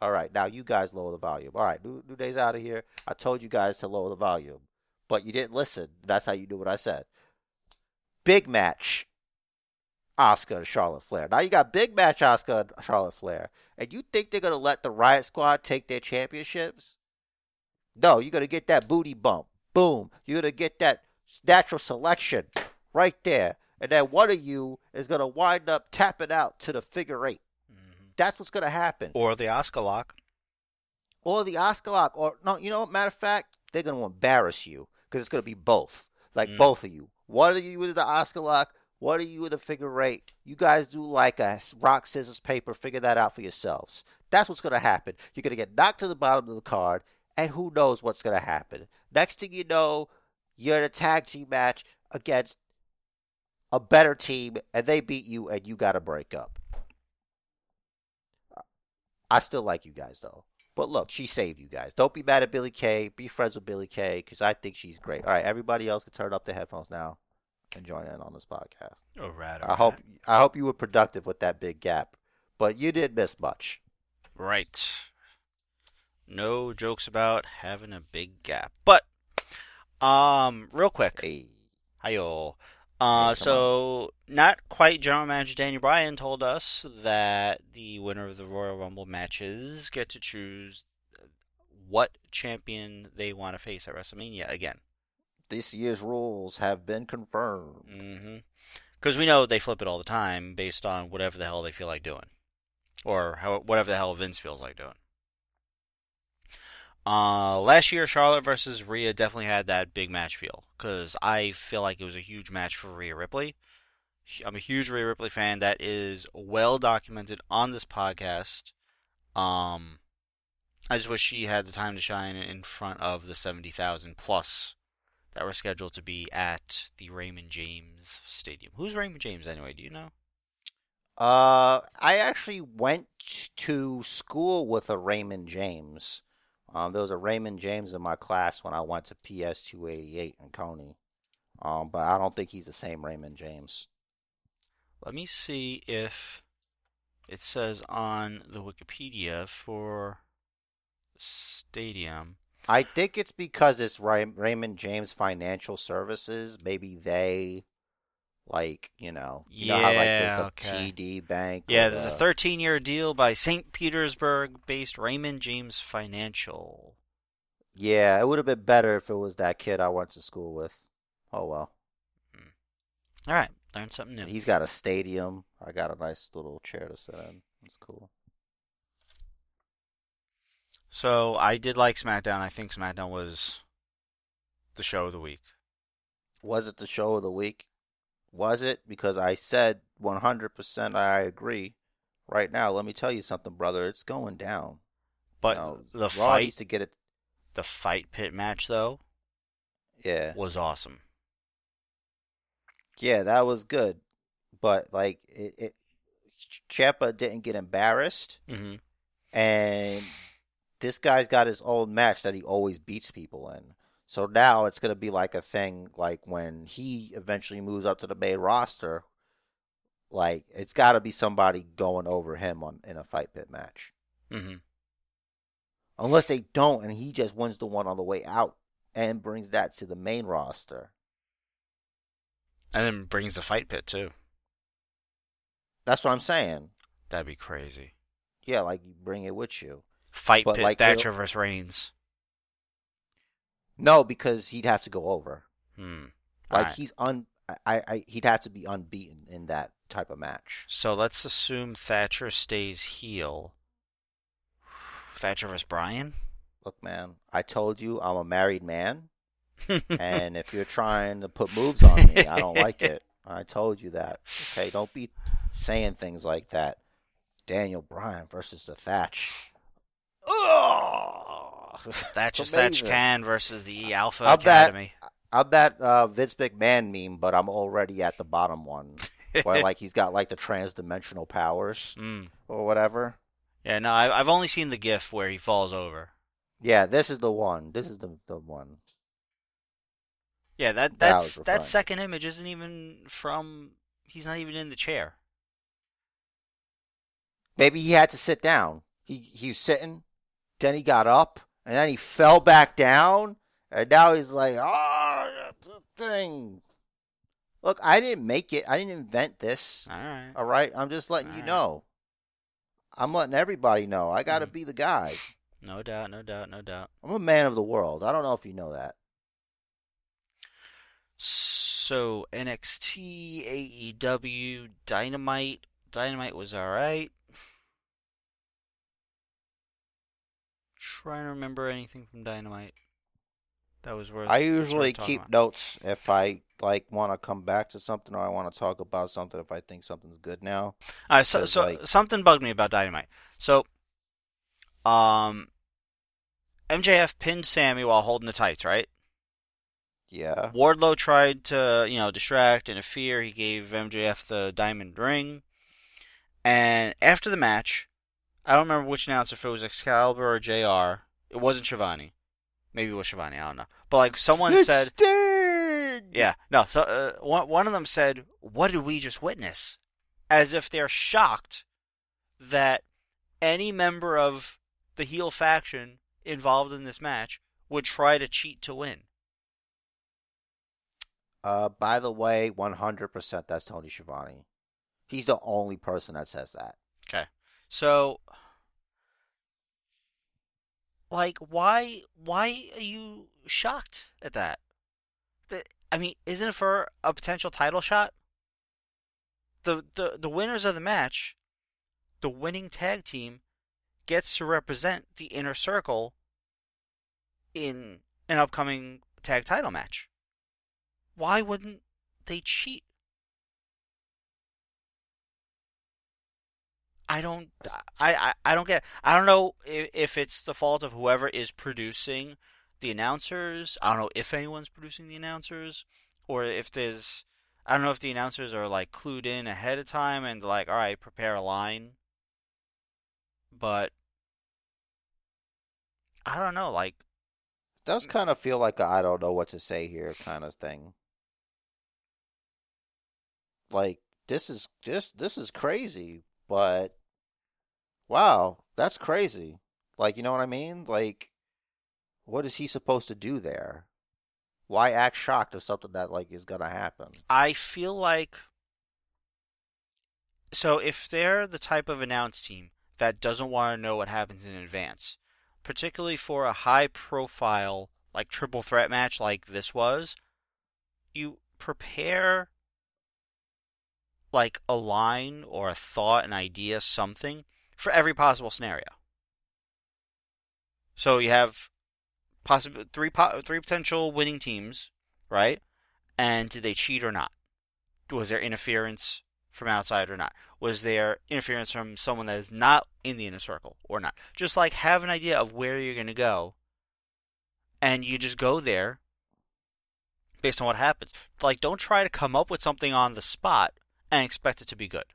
All right, now you guys lower the volume. All right, New, New Day's out of here. I told you guys to lower the volume, but you didn't listen. That's how you do what I said. Big match. Asuka and Charlotte Flair. Now you got big match Asuka and Charlotte Flair, and you think they're gonna let the Riot Squad take their championships? No, you're gonna get that booty bump. Boom. You're gonna get that natural selection right there, and then one of you is gonna wind up tapping out to the figure eight. mm-hmm. That's what's gonna happen. Or the Asuka lock. Or the Asuka lock. Or no, you know what? Matter of fact, they're gonna embarrass you because it's gonna be both. Like Mm. both of you. One are you with the Asuka lock. One of you with the figure eight. You guys do like a rock scissors paper. Figure that out for yourselves. That's what's gonna happen. You're gonna get knocked to the bottom of the card, and who knows what's gonna happen. Next thing you know, you're in a tag team match against a better team, and they beat you, and you got to break up. I still like you guys though. But look, she saved you guys. Don't be mad at Billie Kay. Be friends with Billie Kay because I think she's great. All right, everybody else can turn up their headphones now and join in on this podcast. Oh, rad. I hope I hope you were productive with that big gap, but you did miss much. Right. No jokes about having a big gap. But, um, real quick. Hey, Hiyo. Yeah, Uh, so not quite General Manager Daniel Bryan told us that the winner of the Royal Rumble matches get to choose what champion they want to face at WrestleMania again. this year's rules have been confirmed. Mm-hmm. Because we know they flip it all the time based on whatever the hell they feel like doing, or how whatever the hell Vince feels like doing. Uh, last year, Charlotte versus Rhea definitely had that big match feel because I feel like it was a huge match for Rhea Ripley. I'm a huge Rhea Ripley fan. That is well documented on this podcast. Um, I just wish she had the time to shine in front of the seventy thousand plus that were scheduled to be at the Raymond James Stadium. Who's Raymond James anyway? Do you know? Uh, I actually went to school with a Raymond James. Um, there was a Raymond James in my class when I went to PS 288 in Coney. Um, but I don't think he's the same Raymond James. Let me see if it says on the Wikipedia for stadium. I think it's because it's Ray- Raymond James Financial Services. Maybe they, like, you know, you know how like Yeah, there's the okay. TD Bank. Yeah, there's a 13 year deal by St. Petersburg based Raymond James Financial. Yeah, it would have been better if it was that kid I went to school with. Oh well. Hmm. All right, learn something new. He's got a stadium. I got a nice little chair to sit in. It's cool. So I did like SmackDown. I think SmackDown was the show of the week. Was it the show of the week? Was it? Because I said 100% I agree. Right now, let me tell you something, brother. It's going down. But You know, the Raw fight, needs to get it. the fight pit match though, Yeah. was awesome. Yeah, that was good. But, like, it, it Ciampa didn't get embarrassed. hmm And this guy's got his old match that he always beats people in. So now it's going to be like a thing like when he eventually moves up to the main roster, like it's got to be somebody going over him on in a fight pit match. Mm-hmm. Unless they don't and he just wins the one on the way out and brings that to the main roster. And then brings the fight pit too. That's what I'm saying. That'd be crazy. Yeah, like you bring it with you. Fight But pit like Thatcher versus Reigns. No, because he'd have to go over. Hmm. Like Alright. he's un I, I he'd have to be unbeaten in that type of match. So let's assume Thatcher stays heel. Thatcher versus Bryan. Look, man, I told you I'm a married man, and if you're trying to put moves on me, I don't like it. I told you that. Okay, don't be saying things like that. Daniel Bryan versus the Thatch. Ugh. Thatcher's Thatch. Can versus the E Alpha I'm that- Academy. I'm that uh, Vince McMahon meme, but I'm already at the bottom one, where like he's got like the trans-dimensional powers Mm. or whatever. Yeah, no, I, I've only seen the GIF where he falls over. Yeah, this is the one. This is the the one. Yeah, that That that's was that second image isn't even from. He's not even in the chair. Maybe he had to sit down. He he was sitting, then he got up, and then he fell back down, and now he's like, oh, that's a thing. Look, I didn't make it. I didn't invent this. All right. All right, I'm just letting you Alright. know. I'm letting everybody know. I got to Mhm. be the guy. No doubt. No doubt. No doubt. I'm a man of the world. I don't know if you know that. So NXT, AEW, Dynamite. Dynamite was all right. Trying to remember anything from Dynamite that was worth. I usually keep about. notes if I like want to come back to something or I want to talk about something if I think something's good now. All right, so, so like- something bugged me about Dynamite. So, um, MJF pinned Sammy while holding the tights, right? Yeah. Wardlow tried to, you know, distract, interfere. He gave MJF the diamond ring. And after the match, I don't remember which announcer, if it was Excalibur or JR. It wasn't Schiavone. Maybe it was Schiavone, I don't know. But, like, someone It's said, Sting! yeah, no, so uh, one, one of them said, What did we just witness? As if they're shocked that any member of the heel faction involved in this match would try to cheat to win. Uh, by the way, 100% that's Tony Schiavone. He's the only person that says that. Okay. So, like, why why are you shocked at that? I mean, isn't it for a potential title shot? The the the winners of the match, the winning tag team, gets to represent the inner circle in an upcoming tag title match. Why wouldn't they cheat? I don't. I, I, I don't get. I don't know if, if it's the fault of whoever is producing the announcers. I don't know if anyone's producing the announcers, or if there's. I don't know if the announcers are like clued in ahead of time and like, all right, prepare a line. But I don't know. Like, It does kind of feel like I I don't know what to say here kind of thing. Like this is this this is crazy, but wow, that's crazy. Like you know what I mean? Like what is he supposed to do there? Why act shocked of something that like is gonna happen? I feel like so if they're the type of announce team that doesn't want to know what happens in advance, particularly for a high profile like triple threat match like this was, you prepare like a line or a thought, an idea, something for every possible scenario. So you have possible three po- three potential winning teams, right? And did they cheat or not? Was there interference from outside or not? Was there interference from someone that is not in the inner circle or not? Just like have an idea of where you're going to go, and you just go there based on what happens. Like, don't try to come up with something on the spot and expect it to be good.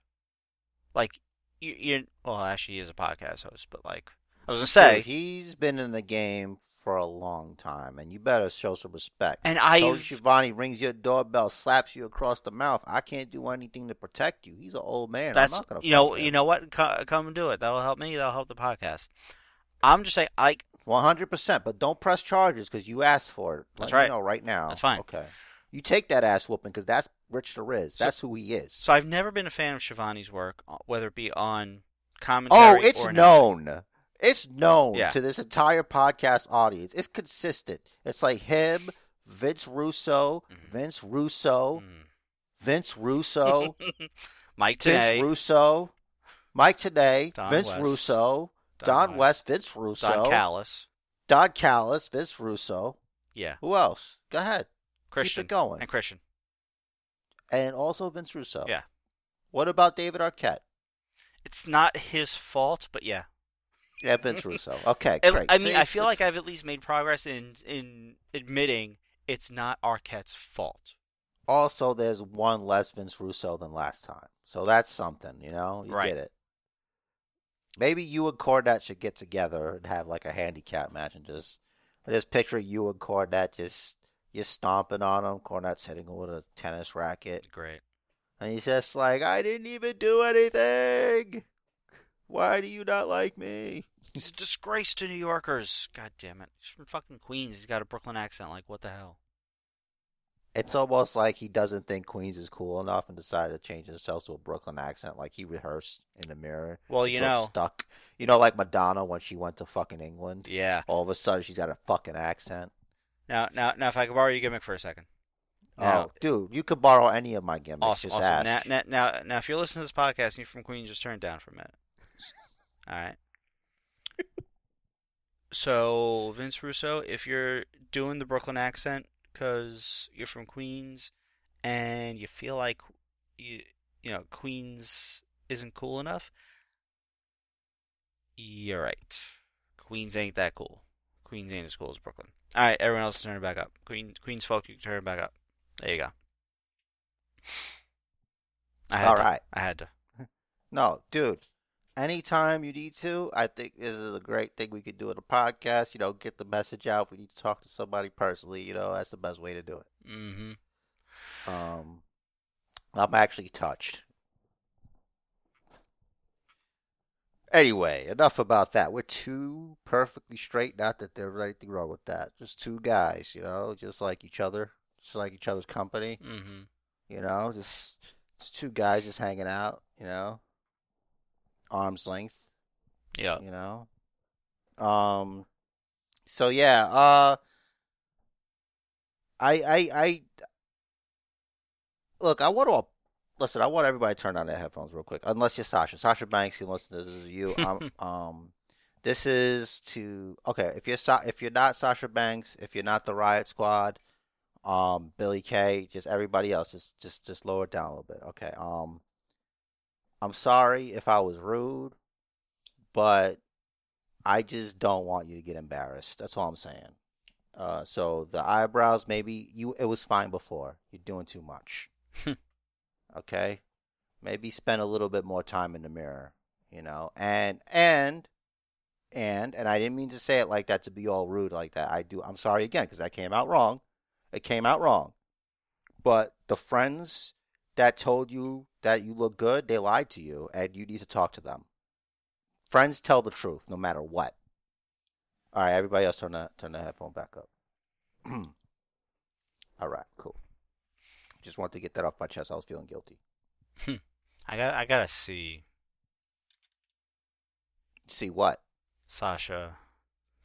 Like, you, you well, actually, he is a podcast host, but like, I was gonna say, Dude, he's been in the game for a long time, and you better show some respect. and Tony I, Schiavone rings your doorbell, slaps you across the mouth. I can't do anything to protect you. He's an old man. that's I'm not gonna you know, fight you know what? Co- come and do it. That'll help me. That'll help the podcast. I'm just saying, like, One hundred percent, but don't press charges because you asked for it. That's Let me right. know right now. That's fine. Okay. You take that ass whooping because that's Rich the Riz. So- That's who he is. so I've never been a fan of Schiavone's work, uh, whether it be on commentary. oh, it's known. It's known Yeah. to this entire podcast audience. It's consistent. It's like him, Vince Russo, Mhm. Vince Russo, Mm. Vince Russo, Mike Vince Russo, Mike Tenay, Don Vince West. Russo, Don Don, West. West, Vince Russo, Don Callis, Don Callis, Vince Russo. yeah, Who else? Go ahead. Christian, Keep it going. and Christian. and also Vince Russo. Yeah. What about David Arquette? It's not his fault, but yeah. Yeah, Vince Russo. Okay, great. I mean, See, I feel like I've at least made progress in in admitting it's not Arquette's fault. also there's one less Vince Russo than last time, so that's something. You know, you Right. get it. Maybe you and Cornette should get together and have like a handicap match and just I just picture you and Cornette just just stomping on him. Cornette's hitting him with a tennis racket. Great. And he's just like, I didn't even do anything. Why do you not like me? He's a disgrace to New Yorkers. God damn it. He's from fucking Queens. He's got a Brooklyn accent. Like, what the hell? It's almost like he doesn't think Queens is cool enough and decided to change himself to a Brooklyn accent, like he rehearsed in the mirror. Well, you So know. stuck. You know, like Madonna when she went to fucking England. Yeah. All of a sudden, she's got a fucking accent. Now, now, now, if I could borrow your gimmick for a second. Now, oh, dude, you could borrow any of my gimmicks. awesome, just awesome. ask. Now, now, now, if you're listening to this podcast and you're from Queens, just turn it down for a minute. All right. So, Vince Russo, if you're doing the Brooklyn accent because you're from Queens and you feel like you, you know, Queens isn't cool enough, you're right. Queens ain't that cool. Queens ain't as cool as Brooklyn. All right, everyone else, turn it back up. Queen, Queens folk, you can turn it back up. There you go. I had All to. right. I had to. No, dude. Anytime you need to, I think this is a great thing we could do in a podcast. You know, get the message out. If we need to talk to somebody personally, you know, that's the best way to do it. Mm-hmm. Um, I'm actually touched. Anyway, enough about that. We're two perfectly straight. Not that there's anything wrong with that. Just two guys, you know, just like each other, just like each other's company. Mm-hmm. You know, just just two guys just hanging out. You know, arm's length. Yeah. You know. Um. So yeah. Uh. I I I. Look, I want to listen. I want everybody to turn on their headphones real quick. Unless you're Sasha. Sasha Banks can listen to this. This is you. I'm, um. This is to okay. If you're Sa- if you're not Sasha Banks, if you're not the Riot Squad, um, Billie Kay, just everybody else, just just just lower it down a little bit. Okay. Um. I'm sorry if I was rude, but I just don't want you to get embarrassed. That's all I'm saying. Uh, so the eyebrows, maybe you it was fine before. You're doing too much. okay, maybe spend a little bit more time in the mirror. You know, and and and and I didn't mean to say it like that to be all rude like that. I do. I'm sorry again because that came out wrong. It came out wrong. But the friends that told you that you look good, they lied to you, and you need to talk to them. Friends tell the truth, no matter what. All right, everybody else, turn the turn the headphone back up. All right, cool. Just wanted to get that off my chest. I was feeling guilty. Hmm. I got. I gotta see See what? Sasha.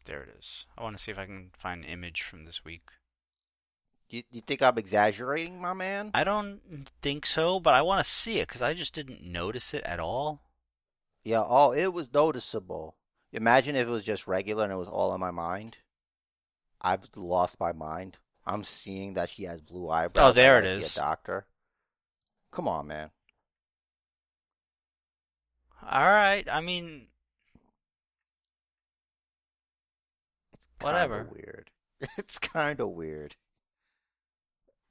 There it is. I want to see if I can find an image from this week. You you think I'm exaggerating, my man? I don't think so, but I want to see it because I just didn't notice it at all. Yeah. Oh, it was noticeable. Imagine if it was just regular and it was all in my mind. I've lost my mind. I'm seeing that she has blue eyebrows. Oh, there it is. A doctor. Come on, man. All right. I mean, It's kinda Whatever. weird. It's kind of weird.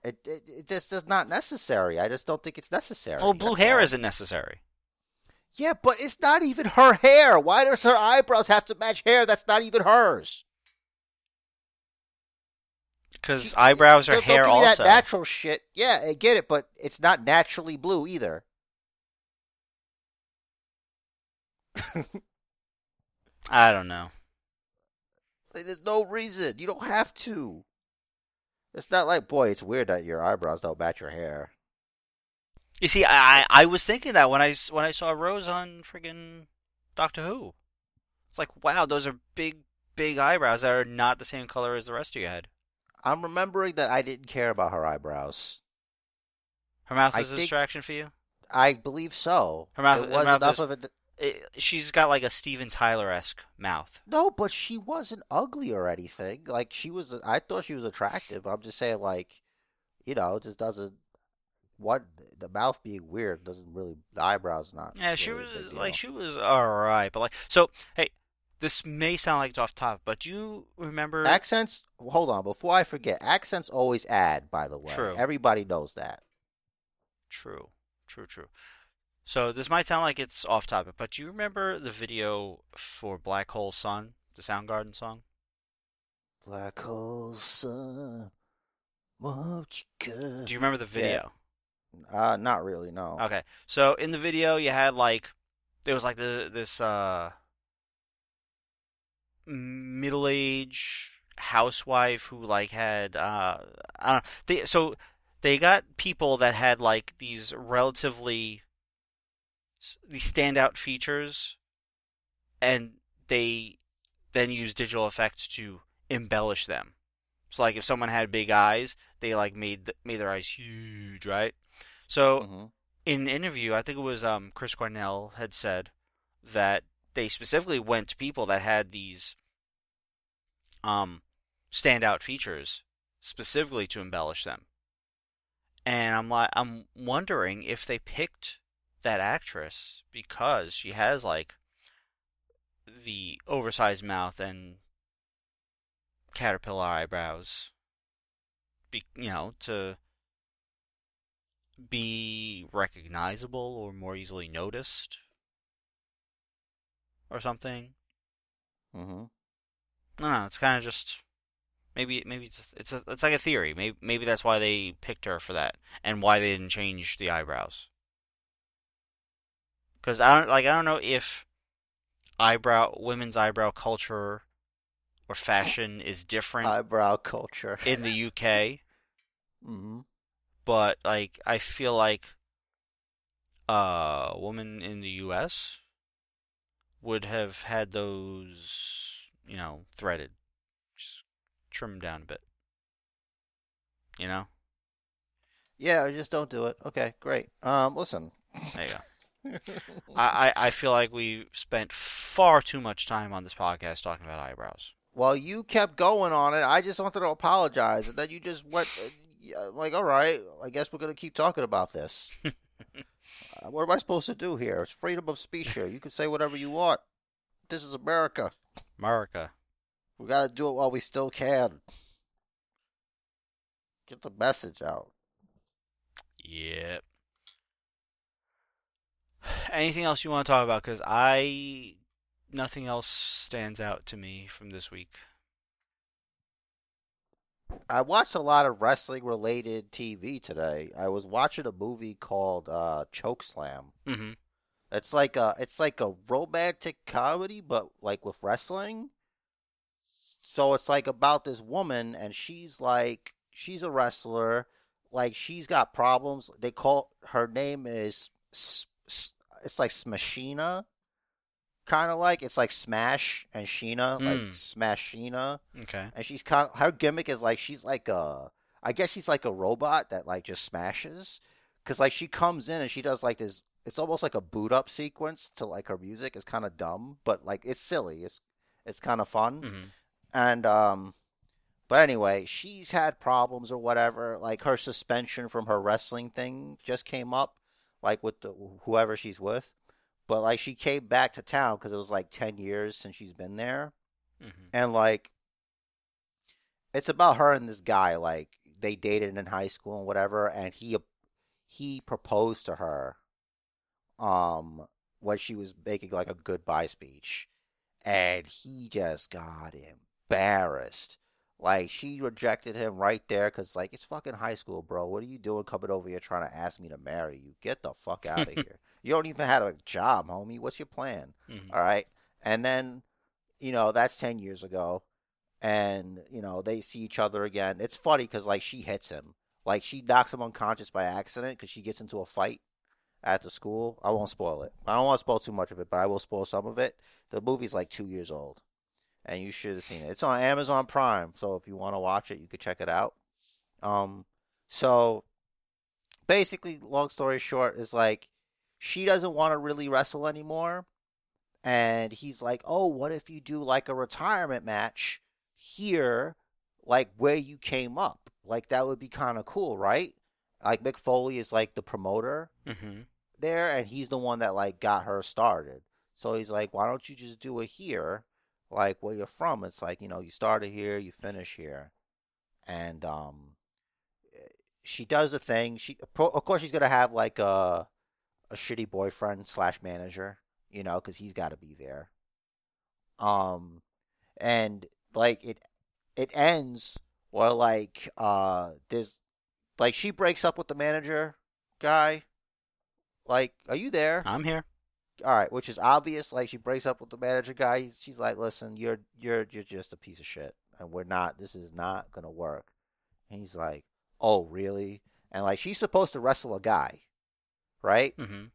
It, it it just is not necessary. I just don't think it's necessary. well, blue That's hair all. isn't necessary. Yeah, but it's not even her hair. Why does her eyebrows have to match hair that's not even hers? Because eyebrows are hair don't give me also. that natural shit. Yeah, I get it, but it's not naturally blue either. I don't know. There's no reason. You don't have to. It's not like, boy, it's weird that your eyebrows don't match your hair. You see, I I I was thinking that when I when I saw Rose on friggin' Doctor Who. It's like, wow, those are big, big eyebrows that are not the same color as the rest of your head. I'm remembering that I didn't care about her eyebrows. Her mouth I was a think- distraction for you. I believe so. Her mouth- It her was mouth enough of it. It, she's got like a Steven Tyler esque mouth. No, but she wasn't ugly or anything. Like she was, I thought she was attractive. I'm just saying, like, you know, it just doesn't. What the mouth being weird doesn't really. The eyebrows not. Yeah, she really a big was like she was alright, but like so. Hey, this may sound like it's off topic, but do you remember? Accents. Hold on, before I forget, accents always add. By the way, True. everybody knows that. True, true, true. So this might sound like it's off topic, but do you remember the video for Black Hole Sun, the Soundgarden song? Black hole sun, won't you come? Do you remember the video? Uh, not really. No. Okay. So in the video you had like it was like the this uh middle age housewife who like had uh I don't know. They so they got people that had like these relatively these standout features and they then use digital effects to embellish them. So like if someone had big eyes, they like made the, made their eyes huge, right? So hmm in an interview, I think it was um, Chris Cornell had said that they specifically went to people that had these um, standout features specifically to embellish them. And I'm like, I'm wondering if they picked that actress because she has like the oversized mouth and caterpillar eyebrows. Be, you know, to be recognizable or more easily noticed or something. Mm-hmm. I don't. It's kind of just maybe maybe it's it's a, it's like a theory. Maybe maybe that's why they picked her for that and why they didn't change the eyebrows. Because I don't like I don't know if eyebrow women's eyebrow culture or fashion is different Eyebrow culture. in the UK. hmm but like I feel like a woman in the U.S. would have had those, you know, threaded, just trimmed down a bit. You know, Yeah, just don't do it. Okay, great. Um, listen. there you go. I, I I feel like we spent far too much time on this podcast talking about eyebrows. well, you kept going on it. I just wanted to apologize, and then you just went. Uh, like, all right, I guess we're gonna keep talking about this. uh, what am I supposed to do here? It's freedom of speech here. You can say whatever you want. This is America. America. We gotta do it while we still can. Get the message out. Yep. Anything else you want to talk about? Because I nothing else stands out to me from this week. I watched a lot of wrestling related TV today. I was watching a movie called uh, Chokeslam. Mm-hmm. It's like a it's like a romantic comedy, but like with wrestling. So it's like about this woman, and she's like she's a wrestler. Like she's got problems. They call her name is it's like Smashina, kind of like it's like Smash and Sheena, like Mm. Sheena. Okay. and she's kind of her gimmick is like she's like a I guess she's like a robot that like just smashes because like she comes in and she does like this it's almost like a boot up sequence to like her music it's kind of dumb but like it's silly it's it's kind of fun Mm-hmm. and um but anyway she's had problems or whatever like her suspension from her wrestling thing just came up like with the whoever she's with but like she came back to town because it was like 10 years since she's been there Mm-hmm. and like it's about her and this guy like they dated in high school and whatever and he he proposed to her um when she was making like a goodbye speech and he just got embarrassed like she rejected him right there because like it's fucking high school bro. What are you doing coming over here trying to ask me to marry you? Get the fuck out of here. You don't even have a job homie. What's your plan? Mm-hmm. all right? And then you know that's 10 years ago and you know they see each other again. It's funny because like she hits him. Like she knocks him unconscious by accident because she gets into a fight at the school. I won't spoil it. I don't want to spoil too much of it but i will spoil some of it. The movie's like two years old and you should have seen it it's on amazon prime so if you want to watch it you could check it out um so basically long story short is like she doesn't want to really wrestle anymore and he's like, "Oh, what if you do like a retirement match here, like where you came up? Like that would be kind of cool, right?" Like Mick Foley is like the promoter Mm-hmm. there, and he's the one that like got her started. So he's like, "Why don't you just do it here, like where you're from? It's like you know, you started here, you finish here." And um, she does the thing. She, of course, she's gonna have like a a shitty boyfriend slash manager, you know, because he's got to be there. Um, and like it, it ends where like uh, there's like she breaks up with the manager guy. Like, are you there? I'm here. All right, which is obvious. Like she breaks up with the manager guy. He's, she's like, "Listen, you're you're you're just a piece of shit, and we're not. This is not gonna work." And he's like, "Oh, really?" And like she's supposed to wrestle a guy, right? Mm-hmm.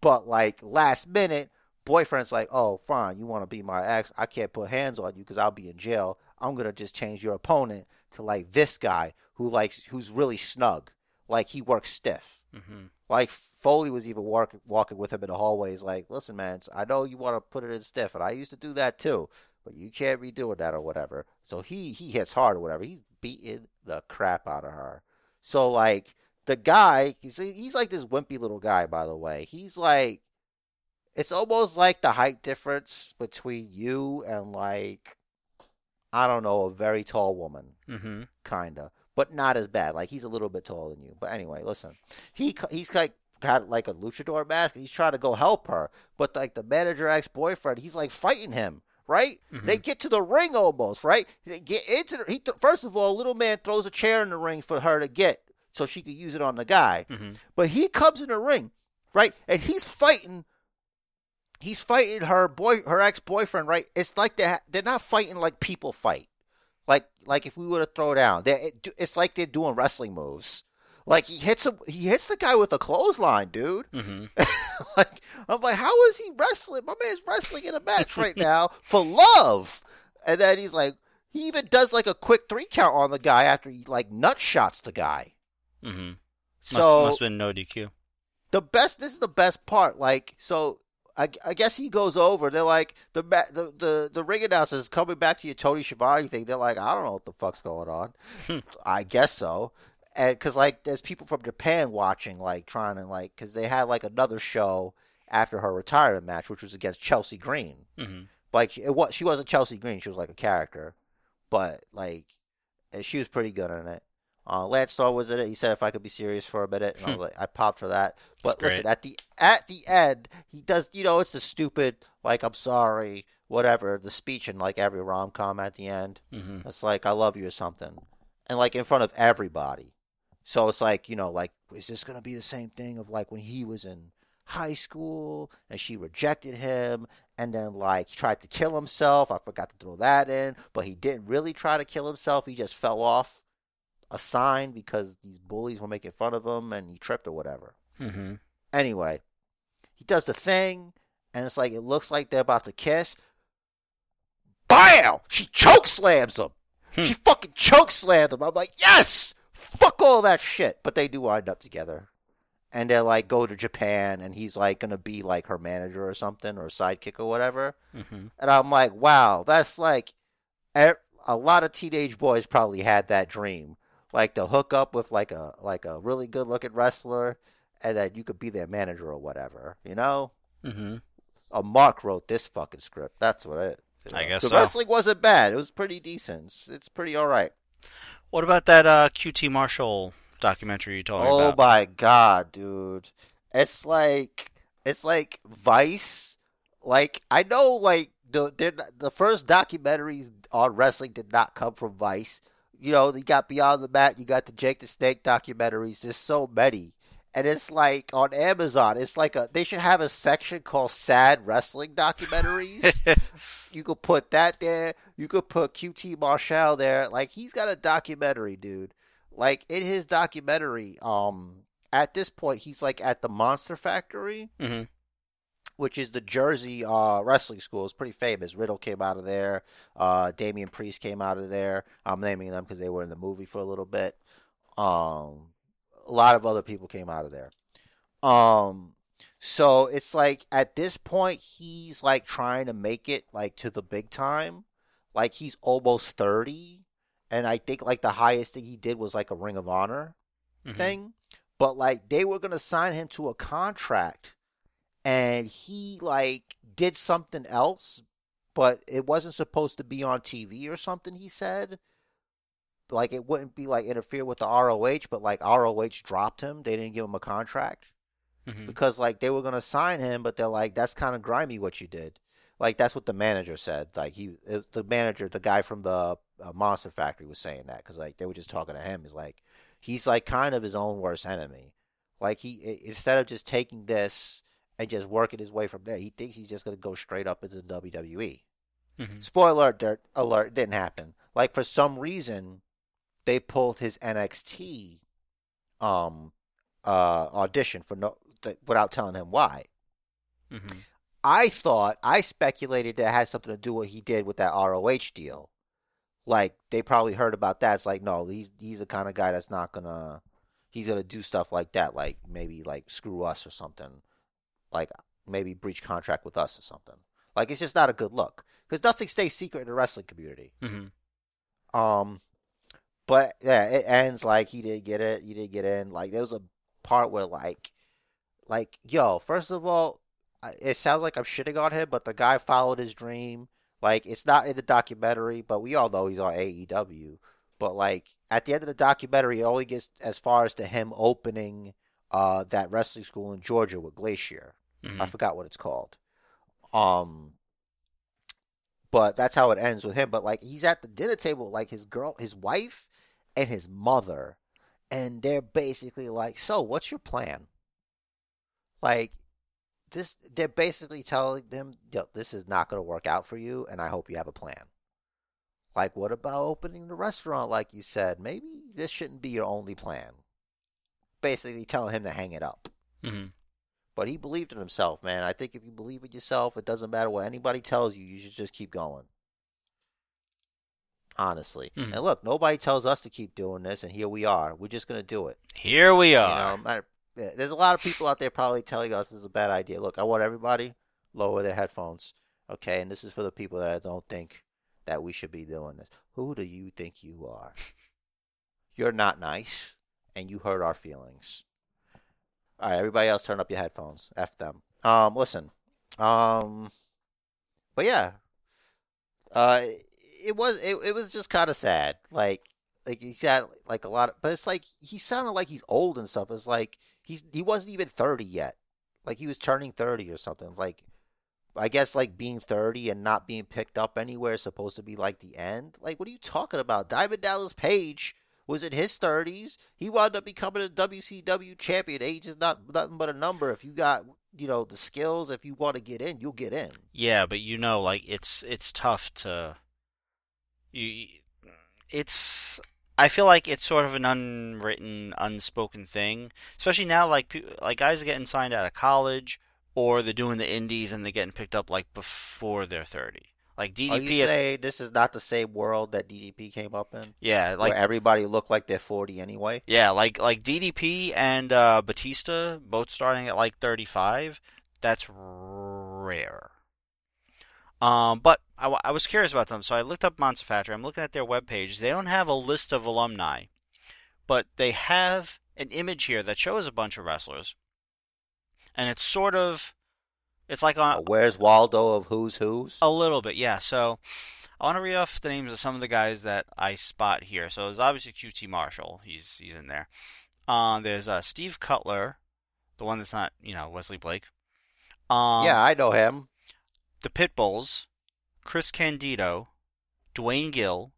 But like last minute, boyfriend's like, "Oh, fine, you want to be my ex? I can't put hands on you because I'll be in jail. I'm gonna just change your opponent to like this guy who likes who's really snug, like he works stiff." hmm Like Foley was even walk, walking with him in the hallways, like, "Listen, man, I know you want to put it in stiff, and I used to do that too, but you can't be doing that or whatever." So he he hits hard or whatever. He's beating the crap out of her. So like the guy, he's he's like this wimpy little guy, by the way. He's like, it's almost like the height difference between you and like, I don't know, a very tall woman hmm kinda, but not as bad. Like he's a little bit taller than you. But anyway, listen, he he's like got like a luchador mask. He's trying to go help her, but like the manager ex boyfriend, he's like fighting him. Right? Mhm. They get to the ring almost. Right? They get into the, he. Th- first of all, little man throws a chair in the ring for her to get, so she could use it on the guy. hmm But he comes in the ring, right? And he's fighting. He's fighting her boy, her ex boyfriend, right? It's like they ha- they're not fighting like people fight, like like if we were to throw down. It, it's like they're doing wrestling moves. Like he hits him, he hits the guy with a clothesline, dude. hmm like I'm like, how is he wrestling? My man's wrestling in a match right now for love. And then he's like, he even does like a quick three count on the guy after he like nut shots the guy. hmm Must, So must have been no DQ. the best this is the best part like so I, I guess he goes over. They're like the the the, the ring announcers coming back to your Tony Schiavone thing. They're like I don't know what the fuck's going on. Hmm. I guess so. And because like there's people from Japan watching like trying to like because they had like another show after her retirement match which was against Chelsea Green. Hmm like it was she wasn't Chelsea Green. She was like a character. But like and she was pretty good in it uh, Lance Storm was in it. He said if I could be serious for a minute, and I was like, I popped for that. But listen, at the at the end, he does. You know, it's the stupid like I'm sorry, whatever. The speech in like every rom com at the end. hmm It's like I love you or something, and like in front of everybody. So it's like you know, like is this gonna be the same thing of like when he was in high school and she rejected him, and then like he tried to kill himself. I forgot to throw that in, but he didn't really try to kill himself. He just fell off a sign because these bullies were making fun of him, and he tripped or whatever. hmm Anyway, he does the thing, and it's like it looks like they're about to kiss. Bam! She choke slams him. Hmm. She fucking choke slammed him. I'm like, yes! Fuck all that shit. But they do wind up together. And they're like go to Japan and he's like gonna be like her manager or something or sidekick or whatever. hmm And I'm like, wow, that's like a lot of teenage boys probably had that dream. Like to hook up with like a like a really good looking wrestler and that you could be their manager or whatever, you know? hmm A Mark wrote this fucking script. That's what it. you I guess the so. wrestling wasn't bad. It was pretty decent. It's, it's pretty all right. What about that uh, QT Marshall documentary you told me about? Oh my god, dude! It's like it's like Vice. Like I know, like the the first documentaries on wrestling did not come from Vice. You know, you got Beyond the Mat, you got the Jake the Snake documentaries. There's so many, and it's like on Amazon. It's like a they should have a section called Sad Wrestling Documentaries. you could put that there. You could put QT Marshall there. Like he's got a documentary, dude. Like in his documentary, um, at this point he's like at the Monster Factory, hmm which is the Jersey uh wrestling school. It's pretty famous. Riddle came out of there. Uh, Damian Priest came out of there. I'm naming them because they were in the movie for a little bit. Um, a lot of other people came out of there. Um, so it's like at this point he's like trying to make it like to the big time. Like he's almost 30 and I think like the highest thing he did was like a Ring of Honor hmm thing. But like they were going to sign him to a contract and he like did something else but it wasn't supposed to be on TV or something he said. Like it wouldn't be like interfere with the ROH, but like ROH dropped him. They didn't give him a contract. Mhm. because like they were gonna sign him, but they're like, that's kind of grimy what you did. Like that's what the manager said. Like he, uh, the manager, the guy from the uh, Monster Factory was saying that because like they were just talking to him. He's like, he's like kind of his own worst enemy. Like he instead of just taking this and just working his way from there, he thinks he's just gonna go straight up into the WWE. Mhm. Spoiler alert, alert didn't happen. Like for some reason, they pulled his NXT um uh audition for no th- without telling him why. Mhm. I thought I speculated that it had something to do with what he did with that ROH deal. Like they probably heard about that. It's like no, he's he's the kind of guy that's not gonna he's gonna do stuff like that. Like maybe like screw us or something. Like maybe breach contract with us or something. Like it's just not a good look because nothing stays secret in the wrestling community. Mhm. Um, but yeah, it ends like he didn't get it. He didn't get in. Like there was a part where like, like yo, first of all, it sounds like I'm shitting on him, but the guy followed his dream. Like it's not in the documentary, but we all know he's on AEW. But like at the end of the documentary, it only gets as far as to him opening uh that wrestling school in Georgia with Glacier. I Mhm. forgot what it's called. Um, but that's how it ends with him. But like he's at the dinner table, like his girl, his wife, and his mother, and they're basically like, "So, what's your plan?" Like this, they're basically telling them, Yo, "This is not going to work out for you, and I hope you have a plan." Like, what about opening the restaurant? Like you said, maybe this shouldn't be your only plan. Basically, telling him to hang it up. Mhm. But he believed in himself, man. I think if you believe in yourself, it doesn't matter what anybody tells you. You should just keep going. Honestly. Mhm. And look, nobody tells us to keep doing this, and here we are. We're just gonna do it. Here we You are. know, matter, there's a lot of people out there probably telling us this is a bad idea. Look, I want everybody lower their headphones, okay? And this is for the people that don't think that we should be doing this. Who do you think you are? You're not nice, and you hurt our feelings. All right, everybody else, turn up your headphones. F them. Um, listen. Um, but yeah. Uh, it was it, it was just kind of sad. Like like he's had like a lot of, but it's like he sounded like he's old and stuff. It's like he's he wasn't even thirty yet. Like he was turning thirty or something. Like I guess like being thirty and not being picked up anywhere is supposed to be like the end. Like what are you talking about? Diamond Dallas Page was in his thirties. He wound up becoming a WCW champion. Age is not nothing but a number. If you got you know the skills, if you want to get in, you'll get in. Yeah, but you know, like it's it's tough to you. It's I feel like it's sort of an unwritten, unspoken thing, especially now. Like like guys are getting signed out of college, or they're doing the indies and they're getting picked up like before they're thirty. Like DDP, you saying this is not the same world that DDP came up in? yeah, like where everybody looked like they're 40 anyway. Yeah, like like DDP and uh, Batista both starting at like 35. That's rare. Um, but I, I was curious about them, so I looked up Monster Factory. I'm looking at their web webpage. They don't have a list of alumni, but they have an image here that shows a bunch of wrestlers, and it's sort of, it's like on Uh, Where's Waldo of Who's Who's? a little bit, yeah. So I want to read off the names of some of the guys that I spot here. So there's obviously QT Marshall. He's he's in there. Um, there's uh, Steve Cutler, the one that's not you know Wesley Blake. Um, yeah, I know him. the Pitbulls, Chris Candido, Duane Gill.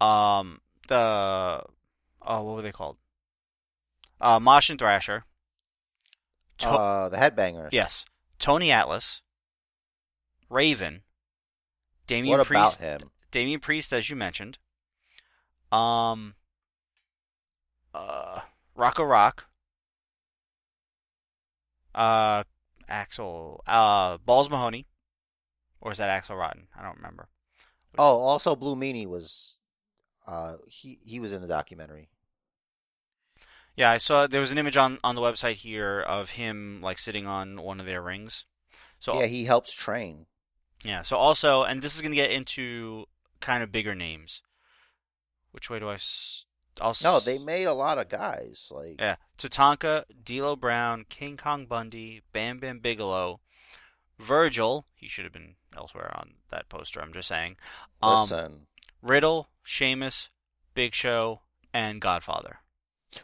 Um, the oh, what were they called? Uh, Mosh and Thrasher. To- Uh, the Headbangers. yes, Tony Atlas. Raven. Damian What about Priest. him? Damian Priest, as you mentioned. Um. Uh, Rocco Rock. Uh, Axel. Uh, Balls Mahoney. Or is that Axel Rotten? I don't remember. Oh, also Blue Meanie was. Uh, he he was in the documentary. Yeah, I saw there was an image on on the website here of him like sitting on one of their rings. So yeah, he helps train. Yeah. So also, and this is going to get into kind of bigger names. Which way do I? S- I'll s- No, they made a lot of guys. Like Yeah, Tatanka, D'Lo Brown, King Kong Bundy, Bam Bam Bigelow, Virgil. He should have been elsewhere on that poster. I'm just saying. Um, listen, Riddle, Sheamus, Big Show, and Godfather.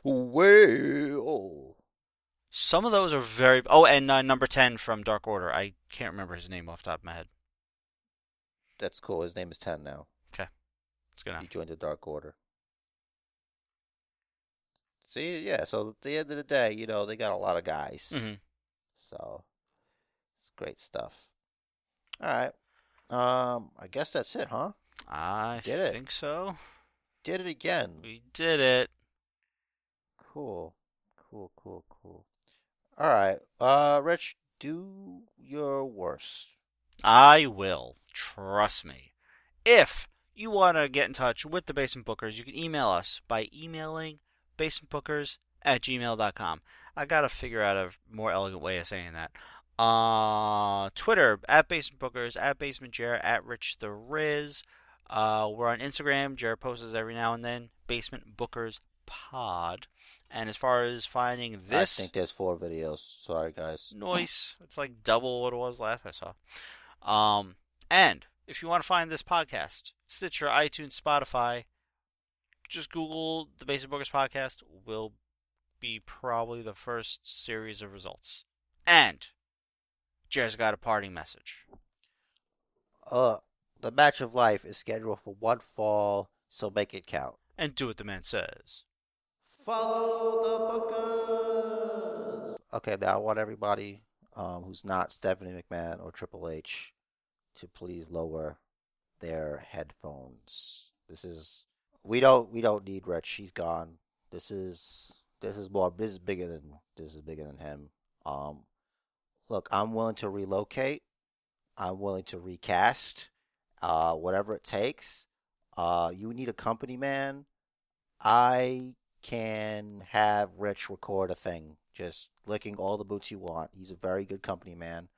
Well, Some of those are very. Oh, and uh, number ten from Dark Order. I can't remember his name off the top of my head. That's cool. His name is Ten now. Okay. It's gonna. He joined the Dark Order. See, yeah. So at the end of the day, you know, they got a lot of guys. Mhm. So it's great stuff. All right. Um, I guess that's it, huh? I Did it. think so. Did it again. We did it. Cool. Cool, cool, cool. All right. Uh, Rich, do your worst. I will. Trust me. If you want to get in touch with the Basement Bookers, you can email us by emailing basementbookers at gmail.com. I got to figure out a more elegant way of saying that. Uh, Twitter, at Basement Bookers, at Basement Jared, at Rich the Riz. Uh, we're on Instagram. Jared posts every now and then. Basement Bookers Pod. And as far as finding this I think there's four videos. Sorry, guys. noise. It's like double what it was last I saw. Um, and if you want to find this podcast, Stitcher, iTunes, Spotify, just Google the Basic Bookers podcast. Will be probably the first series of results. And Jared's got a parting message. Uh, the match of life is scheduled for one fall, so make it count. And do what the man says. Follow the bookers. Okay, now I want everybody um, who's not Stephanie McMahon or Triple H to please lower their headphones. This is we don't we don't need Rich. He's gone. This is this is more this is bigger than this is bigger than him. Um, look, I'm willing to relocate. I'm willing to recast. Uh, whatever it takes. Uh, you need a company man. I can have Rich record a thing, just licking all the boots you want. He's a very good company man.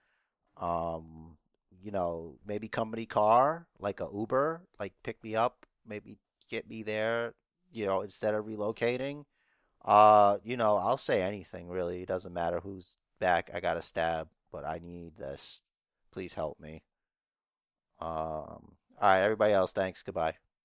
Um, you know, maybe company car, like a Uber, like pick me up, maybe get me there, you know, instead of relocating. Uh, you know, I'll say anything really. It doesn't matter who's back. I got a stab, but I need this. Please help me. Um, all right, everybody else, thanks. Goodbye.